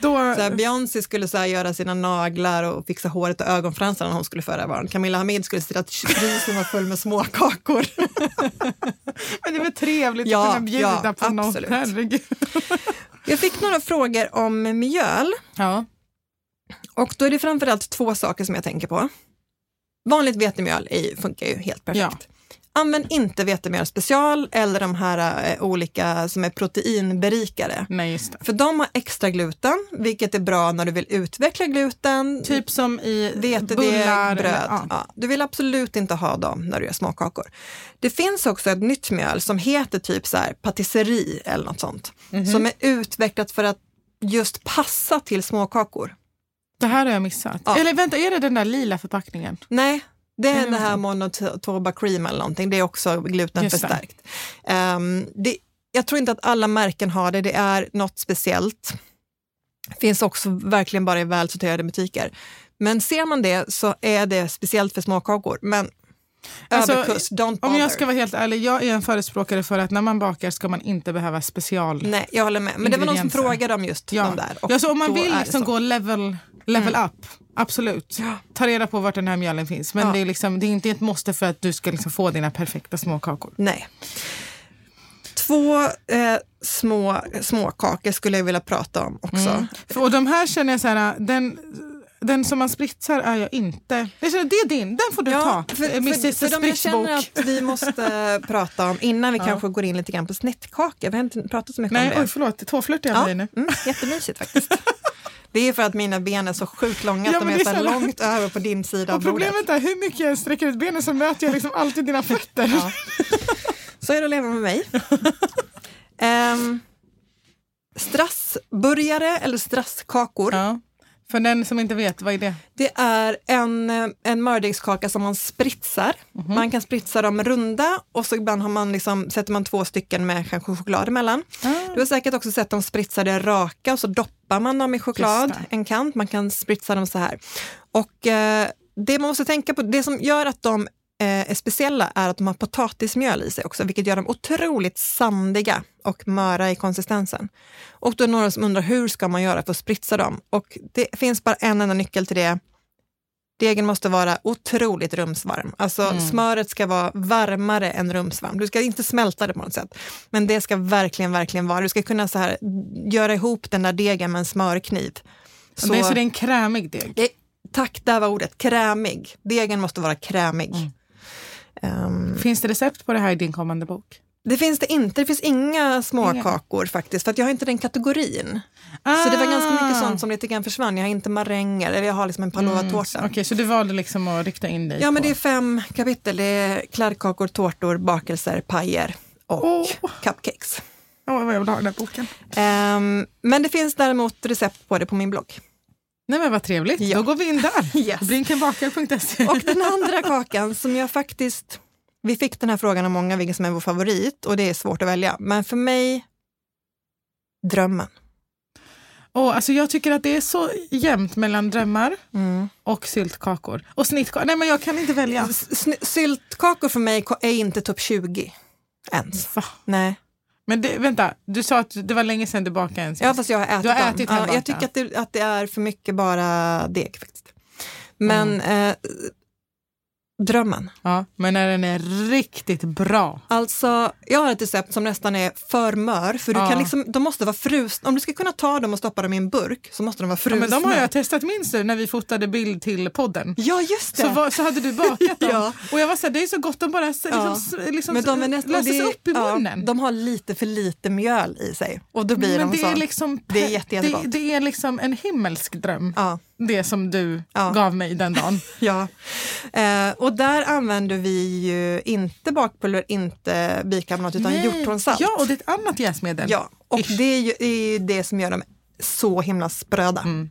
Då, Så Beyoncé skulle så göra sina naglar och fixa håret och ögonfransarna när hon skulle föda barn. Camilla Hamid skulle se till att frysen var full med småkakor. *laughs* *laughs* men det är väl trevligt Ja, att kunna bjuda ja, på något. absolut. Herregud. *laughs* Jag fick några frågor om mjöl. Ja. Och då är det framförallt två saker som jag tänker på. Vanligt vetemjöl är, funkar ju helt perfekt. Använd inte vetemjöl special eller de här eh, olika som är proteinberikade. Nej, just det. För de har extra gluten, vilket är bra när du vill utveckla gluten. Typ som i Vetedeg, bullar. bröd. eller- ja. Ja, du vill absolut inte ha dem när du gör småkakor. Det finns också ett nytt mjöl som heter typ så här patisserie eller något sånt. Mhm. Som är utvecklat för att just passa till småkakor. Det här har jag missat. Ja. Eller vänta, är det den där lila förpackningen? Nej, det är Mm. det här monotoba cream eller någonting. Det är också det. glutenförstärkt. Um, det, jag tror inte att alla märken har det. Det är något speciellt. Finns också verkligen bara i välsorterade butiker. Men ser man det så är det speciellt för småkakor. Men Alltså, överkurs, don't bother. Om jag ska vara helt ärlig, jag är en förespråkare för att när man bakar ska man inte behöva special. Nej, jag håller med. Men det var någon som frågade om just Ja. de där. och ja, så om man vill liksom gå level, level up, absolut. Ta reda på vart den här mjölen finns. Men Ja. det, är liksom, det är inte ett måste för att du ska liksom få dina perfekta småkakor. Nej. Två eh, små småkakor skulle jag vilja prata om också. För- Och de här känner jag så här, den, den som man spritsar är jag inte. Jag känner, det är din, den får du ta. för, för, Mrs för de jag känner att vi måste *laughs* prata om innan vi kanske går in lite grann på snittkakor. Vi har inte pratat så mycket Nej, om det. oj förlåt, tåflörtig jag ja, blir nu. mm, jättemysigt faktiskt. *laughs* Det är för att mina ben är så sjukt långa Ja, att de är så så- långt över på din sida av Och bordet. problemet är hur mycket jag sträcker ut benen så möter jag liksom alltid dina *laughs* fötter. Ja. Så är det att leva med mig. um, *laughs* strassburgare eller strasskakor. Ja. För den som inte vet, vad är det? Det är en, eh, en mördegskaka som man spritsar. Mhm. Man kan spritsa dem runda och så ibland har man liksom, sätter man två stycken med kanske choklad emellan. Ah. Du har säkert också sett dem spritsade raka och så doppar doppar man dem i choklad, en kant. Man kan spritsa dem så här. Och eh, det man måste tänka på, det som gör att de eh, är speciella är att de har potatismjöl i sig också, vilket gör dem otroligt sandiga och möra i konsistensen. Och då är det några som undrar hur ska man göra för att spritsa dem? Och det finns bara en enda nyckel till det. Degen måste vara otroligt rumsvarm. Alltså smöret ska vara varmare än rumsvarm. Du ska inte smälta det på något sätt. Men det ska verkligen, verkligen vara. Du ska kunna så här, göra ihop den där degen med en smörkniv. Så, det, så det är en krämig deg? Eh, Tack, där var ordet. Krämig. Degen måste vara krämig. Ehm, Finns det recept på det här i din kommande bok? Det finns det inte. Det finns inga småkakor faktiskt, för att jag har inte den kategorin. Så det var ganska mycket Ah. sånt som lite grann försvann. Jag har inte maränger, eller jag har liksom en palovatårta. Mm, Okej, så du valde liksom att rikta in dig Ja, på... men det är fem kapitel. Det är kladdkakor, tårtor, bakelser, pajer och Åh. cupcakes. Åh, vad jag vill ha den här boken. Ehm, men det finns däremot recept på det på min blogg. Nej men vad trevligt, Ja. då går vi in där. *laughs* Yes. Brinkenbakare.se. Och den andra kakan som jag faktiskt... Vi fick den här frågan av många, vilken som är vår favorit och det är svårt att välja. Men för mig, drömmen. Och, alltså, jag tycker att det är så jämnt mellan drömmar Mm. och syltkakor. Och snittkakor. Nej men jag kan inte välja. S- Syltkakor för mig är inte topp 20 ens. Va? Nej. Men det, vänta, du sa att det var länge sedan du bakade en sist. Ja, fast jag har ätit Du har dem. ätit ja. Jag tycker att det, att det är för mycket bara deg faktiskt. Men Mm. eh, drömmen. Ja, men när den är riktigt bra. Alltså, jag har ett recept som nästan är för mör, för du Ja. kan liksom, de måste vara frusna. Om du ska kunna ta dem och stoppa dem i en burk så måste de vara Ja, frusna. men de har jag testat, minns du när vi fotade bild till podden? Ja, just det. Så, var, så hade du bakat *laughs* dem. Ja. Och jag var så här, det är så gott, de bara liksom, Ja. liksom, men de är nästan, löses det upp i ja, munnen. de har lite för lite mjöl i sig och då blir men de det så. är, liksom, Det är jätte, jättegott. det, det är liksom en himmelsk dröm. Ja. Det som du Ja. gav mig den dagen. *laughs* Ja, eh, och där använder vi ju inte bakpulver, inte bikarbonat utan Nej. hjortronsalt. Ja, och det är ett annat jäsmedel. Ja, och Ish. det är ju det, är ju det som gör dem så himla spröda. Mm.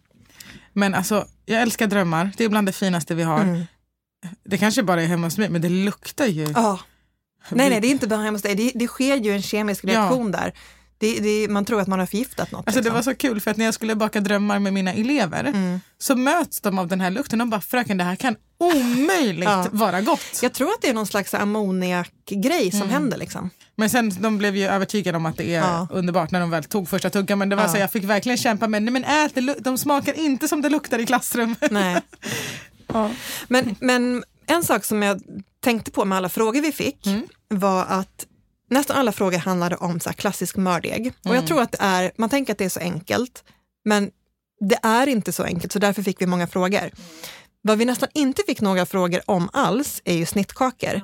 Men alltså, jag älskar drömmar. Det är bland det finaste vi har. Mm. Det kanske bara är hemma hos mig, men det luktar ju. Ja. Nej, nej, det är inte bara hemma hos dig. Det, det sker ju en kemisk Ja. reaktion där. Det, det, man tror att man har förgiftat något. Alltså det liksom. var så kul för att när jag skulle baka drömmar med mina elever Mm. så möts de av den här lukten. De bara, fröken det här kan omöjligt *laughs* Ja. vara gott. Jag tror att det är någon slags ammoniakgrej som Mm. händer. Liksom. Men sen de blev ju övertygade om att det är Ja. underbart när de väl tog första tuggan. Men det var Ja. så jag fick verkligen kämpa med, nej men ät, det, de smakar inte som det luktar i klassrummet. Nej. *laughs* Ja. Men, men en sak som jag tänkte på med alla frågor vi fick Mm. var att nästan alla frågor handlade om så här klassisk mördeg. Och Mm. jag tror att det är, man tänker att det är så enkelt, men det är inte så enkelt, så därför fick vi många frågor. Vad vi nästan inte fick några frågor om alls är ju snittkakor.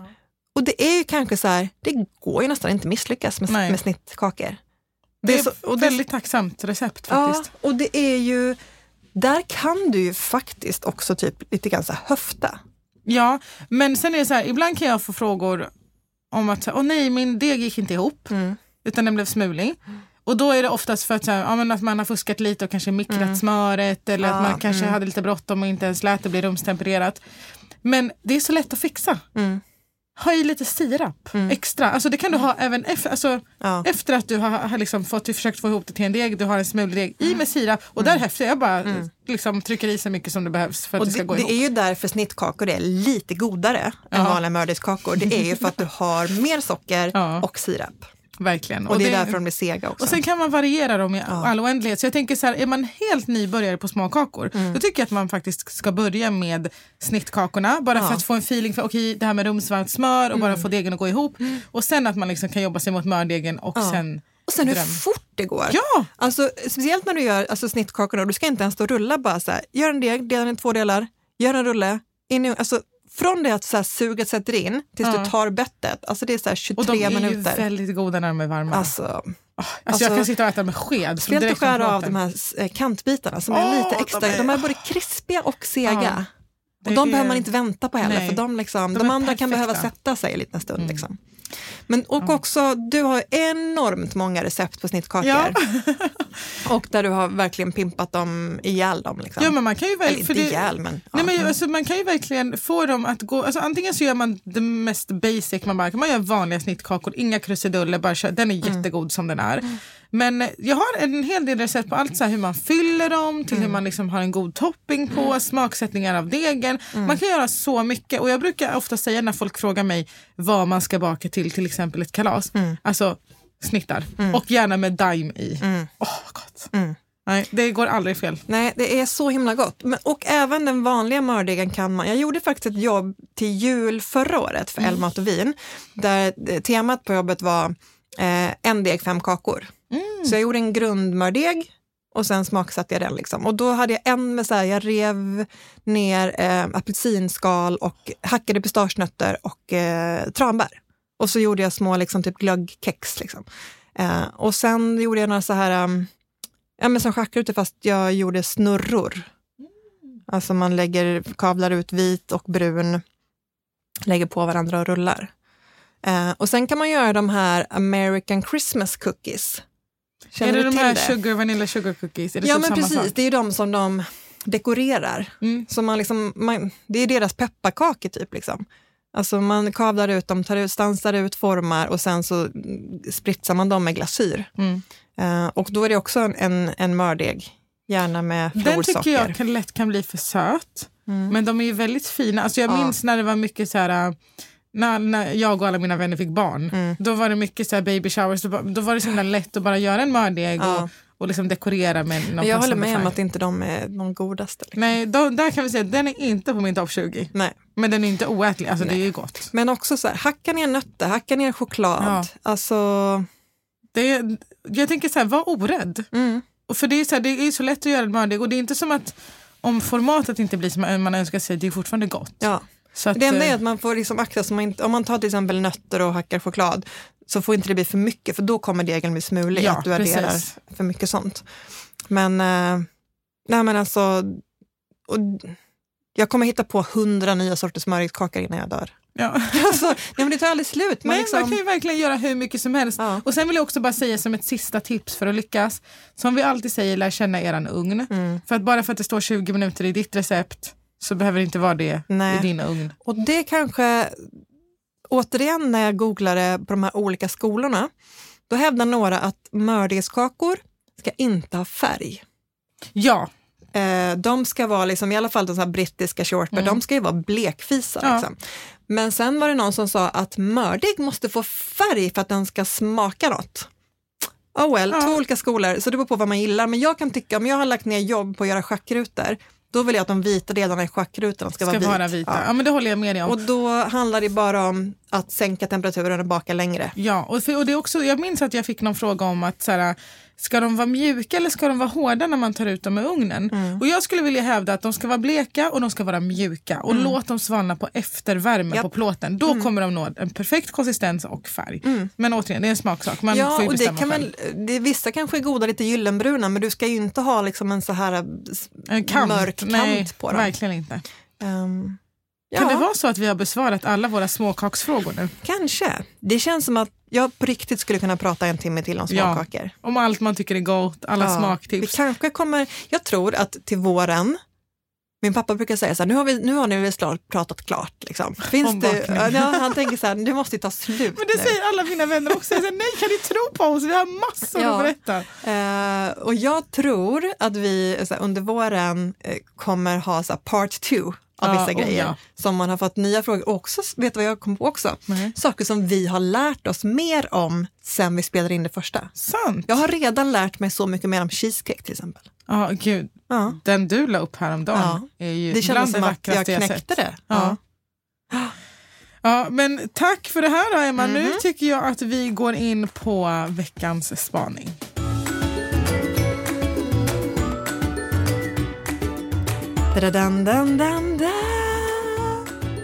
Och det är ju kanske så här, det går ju nästan inte misslyckas med, med snittkakor. Det är så- ett och det- väldigt tacksamt recept Ja, faktiskt. och det är ju, där kan du ju faktiskt också typ lite grann så höfta. Ja, men sen är det så här, ibland kan jag få frågor om att, åh nej, min deg gick inte ihop, Mm. utan den blev smulig. Och då är det oftast för att, så här, ja, men att man har fuskat lite och kanske mikrat Mm. smöret eller Ja, att man kanske mm. hade lite bråttom och inte ens lät det bli rumstempererat. Men det är så lätt att fixa. Mm. Ha i lite sirap extra. Alltså det kan du ha även efter, alltså, Ja. efter att du har, har liksom fått, du försökt få ihop det till en deg, du har en smulig deg, i med sirap och där häftar jag bara liksom, trycker i så mycket som det behövs för att Och det ska det, gå det ihop. är ju därför snittkakor är lite godare än Ja. vanliga mördiskakor. Det är ju för att du har *laughs* mer socker Ja. och sirap. Verkligen. Och, det är därför de blir sega också. Och sen kan man variera dem i all oändlighet. Så jag tänker så här, är man helt nybörjare på småkakor, Mm. då tycker jag att man faktiskt ska börja med snittkakorna. Bara för Ja. Mm. att få en feeling för okej, det här med rumsvarmt smör och bara få degen att gå ihop. Och sen att man liksom kan jobba sig mot mördegen och Ja. sen och sen hur dröm. fort det går. Ja! Alltså, speciellt när du gör alltså, snittkakorna, du ska inte ens stå och rulla bara så här. Gör en deg, dela den i två delar, gör en rulle. In i, alltså, från det att så här, suget sätter in tills Ja. du tar bettet, alltså det är så här 23 Och de är ju minuter. väldigt goda när de är varma. Alltså, alltså, alltså, jag kan sitta och äta med sked. Speciellt att skära av de här eh, kantbitarna som är Åh, lite extra. de De är- är, både krispiga och sega. Ja, och de är- behöver man inte vänta på heller, Nej, för de, liksom, de de, är andra kan perfekta. behöva sätta sig en liten stund. Mm. Liksom. Men, och också, du har enormt många recept på snittkakor. Ja. *laughs* och där du har verkligen pimpat dem ihjäl dem. Liksom. Ja, men man kan ju väl, Eller inte ihjäl, men... Ja. Nej, men alltså, man kan ju verkligen få dem att gå, alltså, antingen så gör man det mest basic, man, bara, man gör vanliga snittkakor, inga krusiduller, bara kör, den är Mm. jättegod som den är. Men eh, jag har en hel del recept på allt så här, hur man fyller dem, till hur man liksom har en god topping på, smaksättningar av degen. Man kan göra så mycket och jag brukar ofta säga när folk frågar mig vad man ska baka till till exempel ett kalas. Alltså snittar och gärna med daim i. Åh, vad gott. Nej, det går aldrig fel. Nej, det är så himla gott. Men, och även den vanliga mördegen kan man. Jag gjorde faktiskt ett jobb till jul förra året för Elmat och vin, där temat på jobbet var eh, en deg, fem kakor. Så jag gjorde en grundmördeg och sen smaksatte jag den. Liksom. Och då hade jag en med så här, jag rev ner eh, apelsinskal och hackade pistagenötter och eh, tranbär. Och så gjorde jag små liksom, typ glöggkex. Liksom. Eh, och sen gjorde jag några så här, um, ja men som schackrutor fast jag gjorde snurror. Alltså man lägger, kavlar ut vit och brun, lägger på varandra och rullar. Eh, och sen kan man göra de här American Christmas cookies. Känner är det du de här det? sugar, vanilla sugar cookies? Ja så men precis, sak? det är de som de dekorerar. Mm. Så man liksom, man, det är deras pepparkakor typ. Liksom. Alltså man kavlar ut dem, tar ut, stansar ut, formar och sen så mm, spritsar man dem med glasyr. Mm. Eh, och då är det också en, en, en mördeg, gärna med Den florsocker. tycker jag kan, lätt kan bli för söt. Men de är ju väldigt fina. Alltså jag Ja. minns när det var mycket så här... När, när jag och alla mina vänner fick barn, Mm. då var det mycket så här baby showers. Då, var det så himla lätt att bara göra en mördeg Ja. och, och liksom dekorera med någon Men jag håller med om färg. att inte de är de godaste. Liksom. Nej, då, där kan vi säga den är inte på min topp 20. Nej. Men den är inte oätlig, alltså det är ju gott. Men också så här, hacka ner nötter, hacka ner choklad. Ja. Alltså, Det jag tänker så här, var orädd. mm. Och för det är, så här, det är så lätt att göra en mördeg och det är inte som att om formatet inte blir som man önskar sig, det är fortfarande gott. ja. Så att, Det enda är eh, att man får liksom akta inte, om man tar till exempel nötter och hackar choklad så får inte det bli för mycket för då kommer degen bli smulig, Ja, att du adderar precis. för mycket sånt. Men, eh, nej men alltså, och, jag kommer hitta på hundra nya sorters smörgåskakor innan jag dör. ja. *laughs* Alltså, nej, men det tar aldrig slut. Man Nej, liksom, man kan ju verkligen göra hur mycket som helst. Ja. Och sen vill jag också bara säga som ett sista tips för att lyckas. Som vi alltid säger, lär känna eran ugn. Mm. För att bara för att det står 20 minuter i ditt recept så behöver det inte vara det Nej. i din ugn. Och det kanske, återigen när jag googlade på de här olika skolorna, då hävdar några att mördegskakor ska inte ha färg. Ja, Eh, de ska vara, liksom, i alla fall de här brittiska shortbread, de ska ju vara blekfisa. Ja. Liksom. Men sen var det någon som sa att mördeg måste få färg för att den ska smaka något. Oh well, Ja. två olika skolor, så det beror på vad man gillar. Men jag kan tycka, om jag har lagt ner jobb på att göra schackrutor, då vill jag att de vita delarna i schackrutorna ska, ska vara, vit. vara vita. Ja. Ja. men det håller jag med dig om. Och då handlar det bara om att sänka temperaturen och baka längre. Ja, och, för, och det är också, jag minns att jag fick någon fråga om att så här, ska de vara mjuka eller ska de vara hårda när man tar ut dem ur ugnen? Mm. Och jag skulle vilja hävda att de ska vara bleka och de ska vara mjuka och låt dem svalna på eftervärme Mm. Mm. på plåten. Då kommer de nå en perfekt konsistens och färg. Men återigen, det är en smaksak. Man ja, får och det kan väl, det, vissa kanske är goda lite gyllenbruna, men du ska ju inte ha liksom en så här eh, En kant. mörk kant Nej, på dem. verkligen inte. Ehm, Kan ja, det vara så att vi har besvarat alla våra småkaksfrågor nu? kanske. Det känns som att jag på riktigt skulle kunna prata en timme till om Ja. småkakor. Om allt man tycker är gott, alla Ja, Vi smaktips. kanske kommer, jag tror att till våren, min pappa brukar säga så här, nu har, vi, nu har ni väl snart pratat klart. Liksom. Finns det, ja, han tänker så här, det måste ju ta slut Men det nu. säger alla mina vänner också. Jag säger, nej, kan ni tro på oss? Vi har massor Ja. att berätta. Eh, och jag tror att vi här, under våren eh, kommer ha så här, part two av vissa oh grejer ja. som man har fått nya frågor. Också, vet du vad jag kom på också? Nej. Saker som vi har lärt oss mer om sen vi spelade in det första. Sant. Jag har redan lärt mig så mycket mer om cheesecake till exempel. Ja, gud. Ja. Den du la upp häromdagen är ju Det bland det vackraste jag jag knäckte sett. det. Ja. Ja, men tack för det här Emma. Nu Mhm. tycker jag att vi går in på veckans spaning. Da-da-dan-dan-dan-da.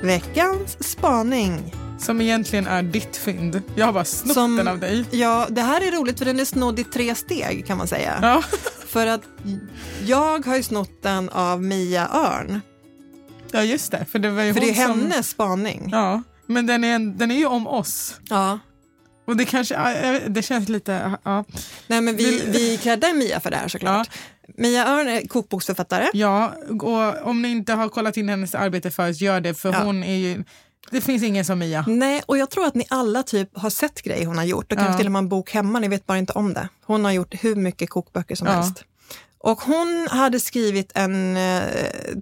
Veckans spaning. Som egentligen är ditt fynd. Jag har bara snott Som- den av dig. Ja, det här är roligt för den är snodd i tre steg kan man säga. Ja. För att jag har ju snott den av Mia Örn. ja, just det. För det, var ju För det är hon som- hennes spaning. Ja, men den är, en, den är ju om oss. Ja. Och det kanske, ja, det känns lite, ja. Nej, men vi, vi creddar Mia för det här såklart. Mia Örn är kokboksförfattare. Ja, och om ni inte har kollat in hennes arbete förut, gör det. För Ja. hon är ju Det finns ingen som Mia. Nej, och jag tror att ni alla typ har sett grejer hon har gjort. Det kanske Ja. till och med en bok hemma, ni vet bara inte om det. Hon har gjort hur mycket kokböcker som Ja. helst. Och hon hade skrivit en eh,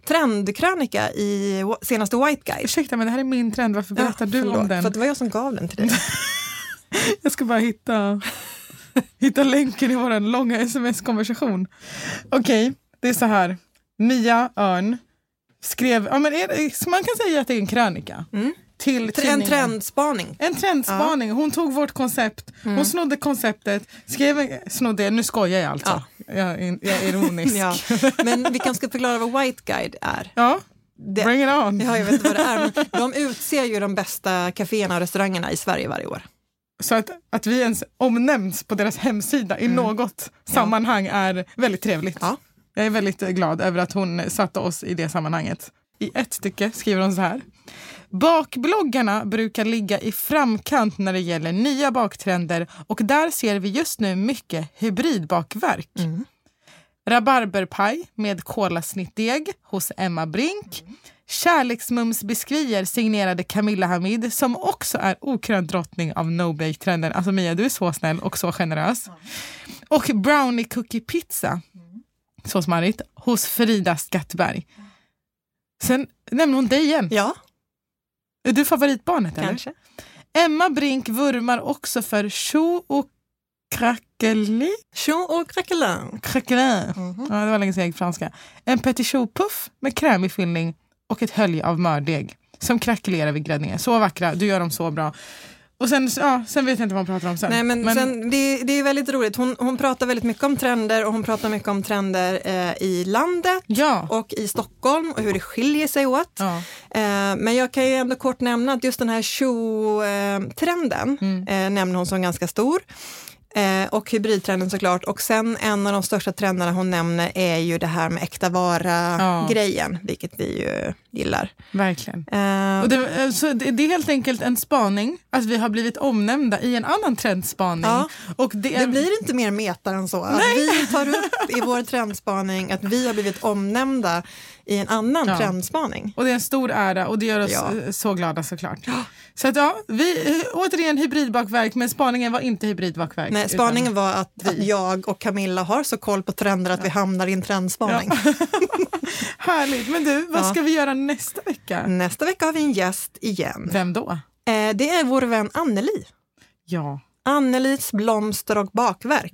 trendkrönika i senaste White Guide. Ursäkta men det här är min trend, varför berättar du förlåt, om den? För det var jag som gav den till dig. *laughs* *laughs* Jag ska bara hitta, hitta länken i vår långa sms-konversation. Okej, det är så här. Mia Örn skrev, ja, men är man kan säga att det är en krönika. Till Mm. en tidningen. trendspaning. En trendspaning. Hon tog vårt koncept, Mm. hon snodde konceptet, skrev, snodde, nu skojar jag alltså. Jag, är- jag är ironisk. *laughs* Ja. Men vi kanske ska förklara vad White Guide är. Ja, Det, bring it on. ja, jag vet inte vad det är, men *laughs* de utser ju de bästa kaféerna och restaurangerna i Sverige varje år. Så att, att vi ens omnämns på deras hemsida i något sammanhang är väldigt trevligt. Mm. Ja. Jag är väldigt eh, glad över att hon satte oss i det sammanhanget. I ett stycke skriver hon så här. Bakbloggarna brukar ligga i framkant när det gäller nya baktrender och där ser vi just nu mycket hybridbakverk. Rabarberpaj med kolasnittdeg hos Emma Brink. Kärleksmums-beskriver signerade Camilla Hamid som också är okrönt drottning av no bake-trenden. Alltså Mia, du är så snäll och så generös. Och brownie cookie pizza, så smarrigt, hos Frida Skattberg. Sen nämner hon dig igen. Ja, Är du favoritbarnet eller? kanske. Emma Brink vurmar också för chou och craquelin. Chou och craquelin. Craquelin. Ja, det var länge sedan jag gick franska. En petit choux-puff med krämig fyllning och ett hölje av mördeg som krackelerar vid gräddningen. Så vackra, du gör dem så bra. Och sen, ja, sen vet jag inte vad hon pratar om sen. Nej, men, Sen, det, det är väldigt roligt. Hon, hon pratar väldigt mycket om trender och hon pratar mycket om trender eh, i landet ja. och i Stockholm och hur det skiljer sig åt. ja. Eh, men jag kan ju ändå kort nämna att just den här show-trenden Mm. eh, nämner hon som ganska stor. Eh, och hybridtrenden såklart. Och sen en av de största trenderna hon nämner är ju det här med äkta Ja. vara-grejen, vilket vi ju gillar. Verkligen. Eh, Och det, eh, så det, det är helt enkelt en spaning att vi har blivit omnämnda i en annan trendspaning. Ja. Och det, är, det blir inte mer meta än så. Att vi tar upp i vår trendspaning att vi har blivit omnämnda i en annan Ja. trendspaning. Och det är en stor ära och det gör oss Ja. eh, så glada såklart. Så att ja, vi, eh, återigen hybridbakverk men spaningen var inte hybridbakverk. Nej, spaningen var att, att jag och Camilla har så koll på trender att vi hamnar i en trendspaning. *laughs* Härligt. Men du, vad Ja. ska vi göra nästa vecka? Nästa vecka har vi en gäst igen. Vem då? Eh, det är vår vän Anneli. Ja. Annelis blomster och bakverk.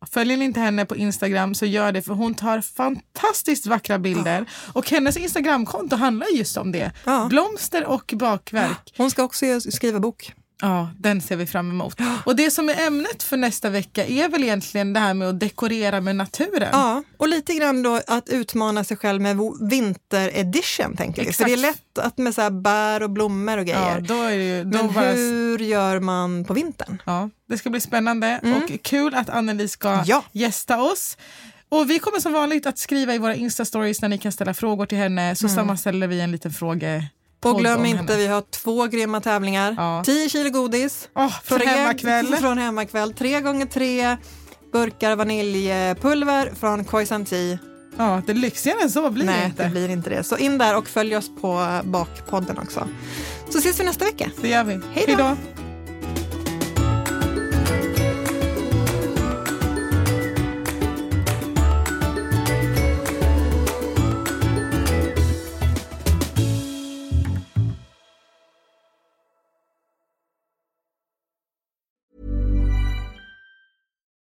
Ja. Följer ni inte henne på Instagram så gör det för hon tar fantastiskt vackra bilder. Och hennes Instagramkonto handlar just om det. Ja. Blomster och bakverk. Hon ska också skriva bok. Ja, den ser vi fram emot. Och det som är ämnet för nästa vecka är väl egentligen det här med att dekorera med naturen. Ja, och lite grann då att utmana sig själv med vinteredition, tänker vi. För det är lätt att med så bär och blommor och Ja, grejer. då är det ju... Då Men bara, hur gör man på vintern? ja, det ska bli spännande och kul att Anneli ska Ja. gästa oss. Och vi kommer som vanligt att skriva i våra Insta-stories när ni kan ställa frågor till henne så sammanställer vi en liten fråge. Och glöm inte, henne. vi har två grymma tävlingar. Ja. 10 kilo godis. Åh, från Tre- hemmakväll. *laughs* Från hemmakväll. Tre gånger tre burkar vaniljpulver från Khoisan Tea. Ja, det lyxigare än så blir det Nej, inte. det blir inte det. Så in där och följ oss på Bakpodden också. Så ses vi nästa vecka. Det gör vi. Hej då.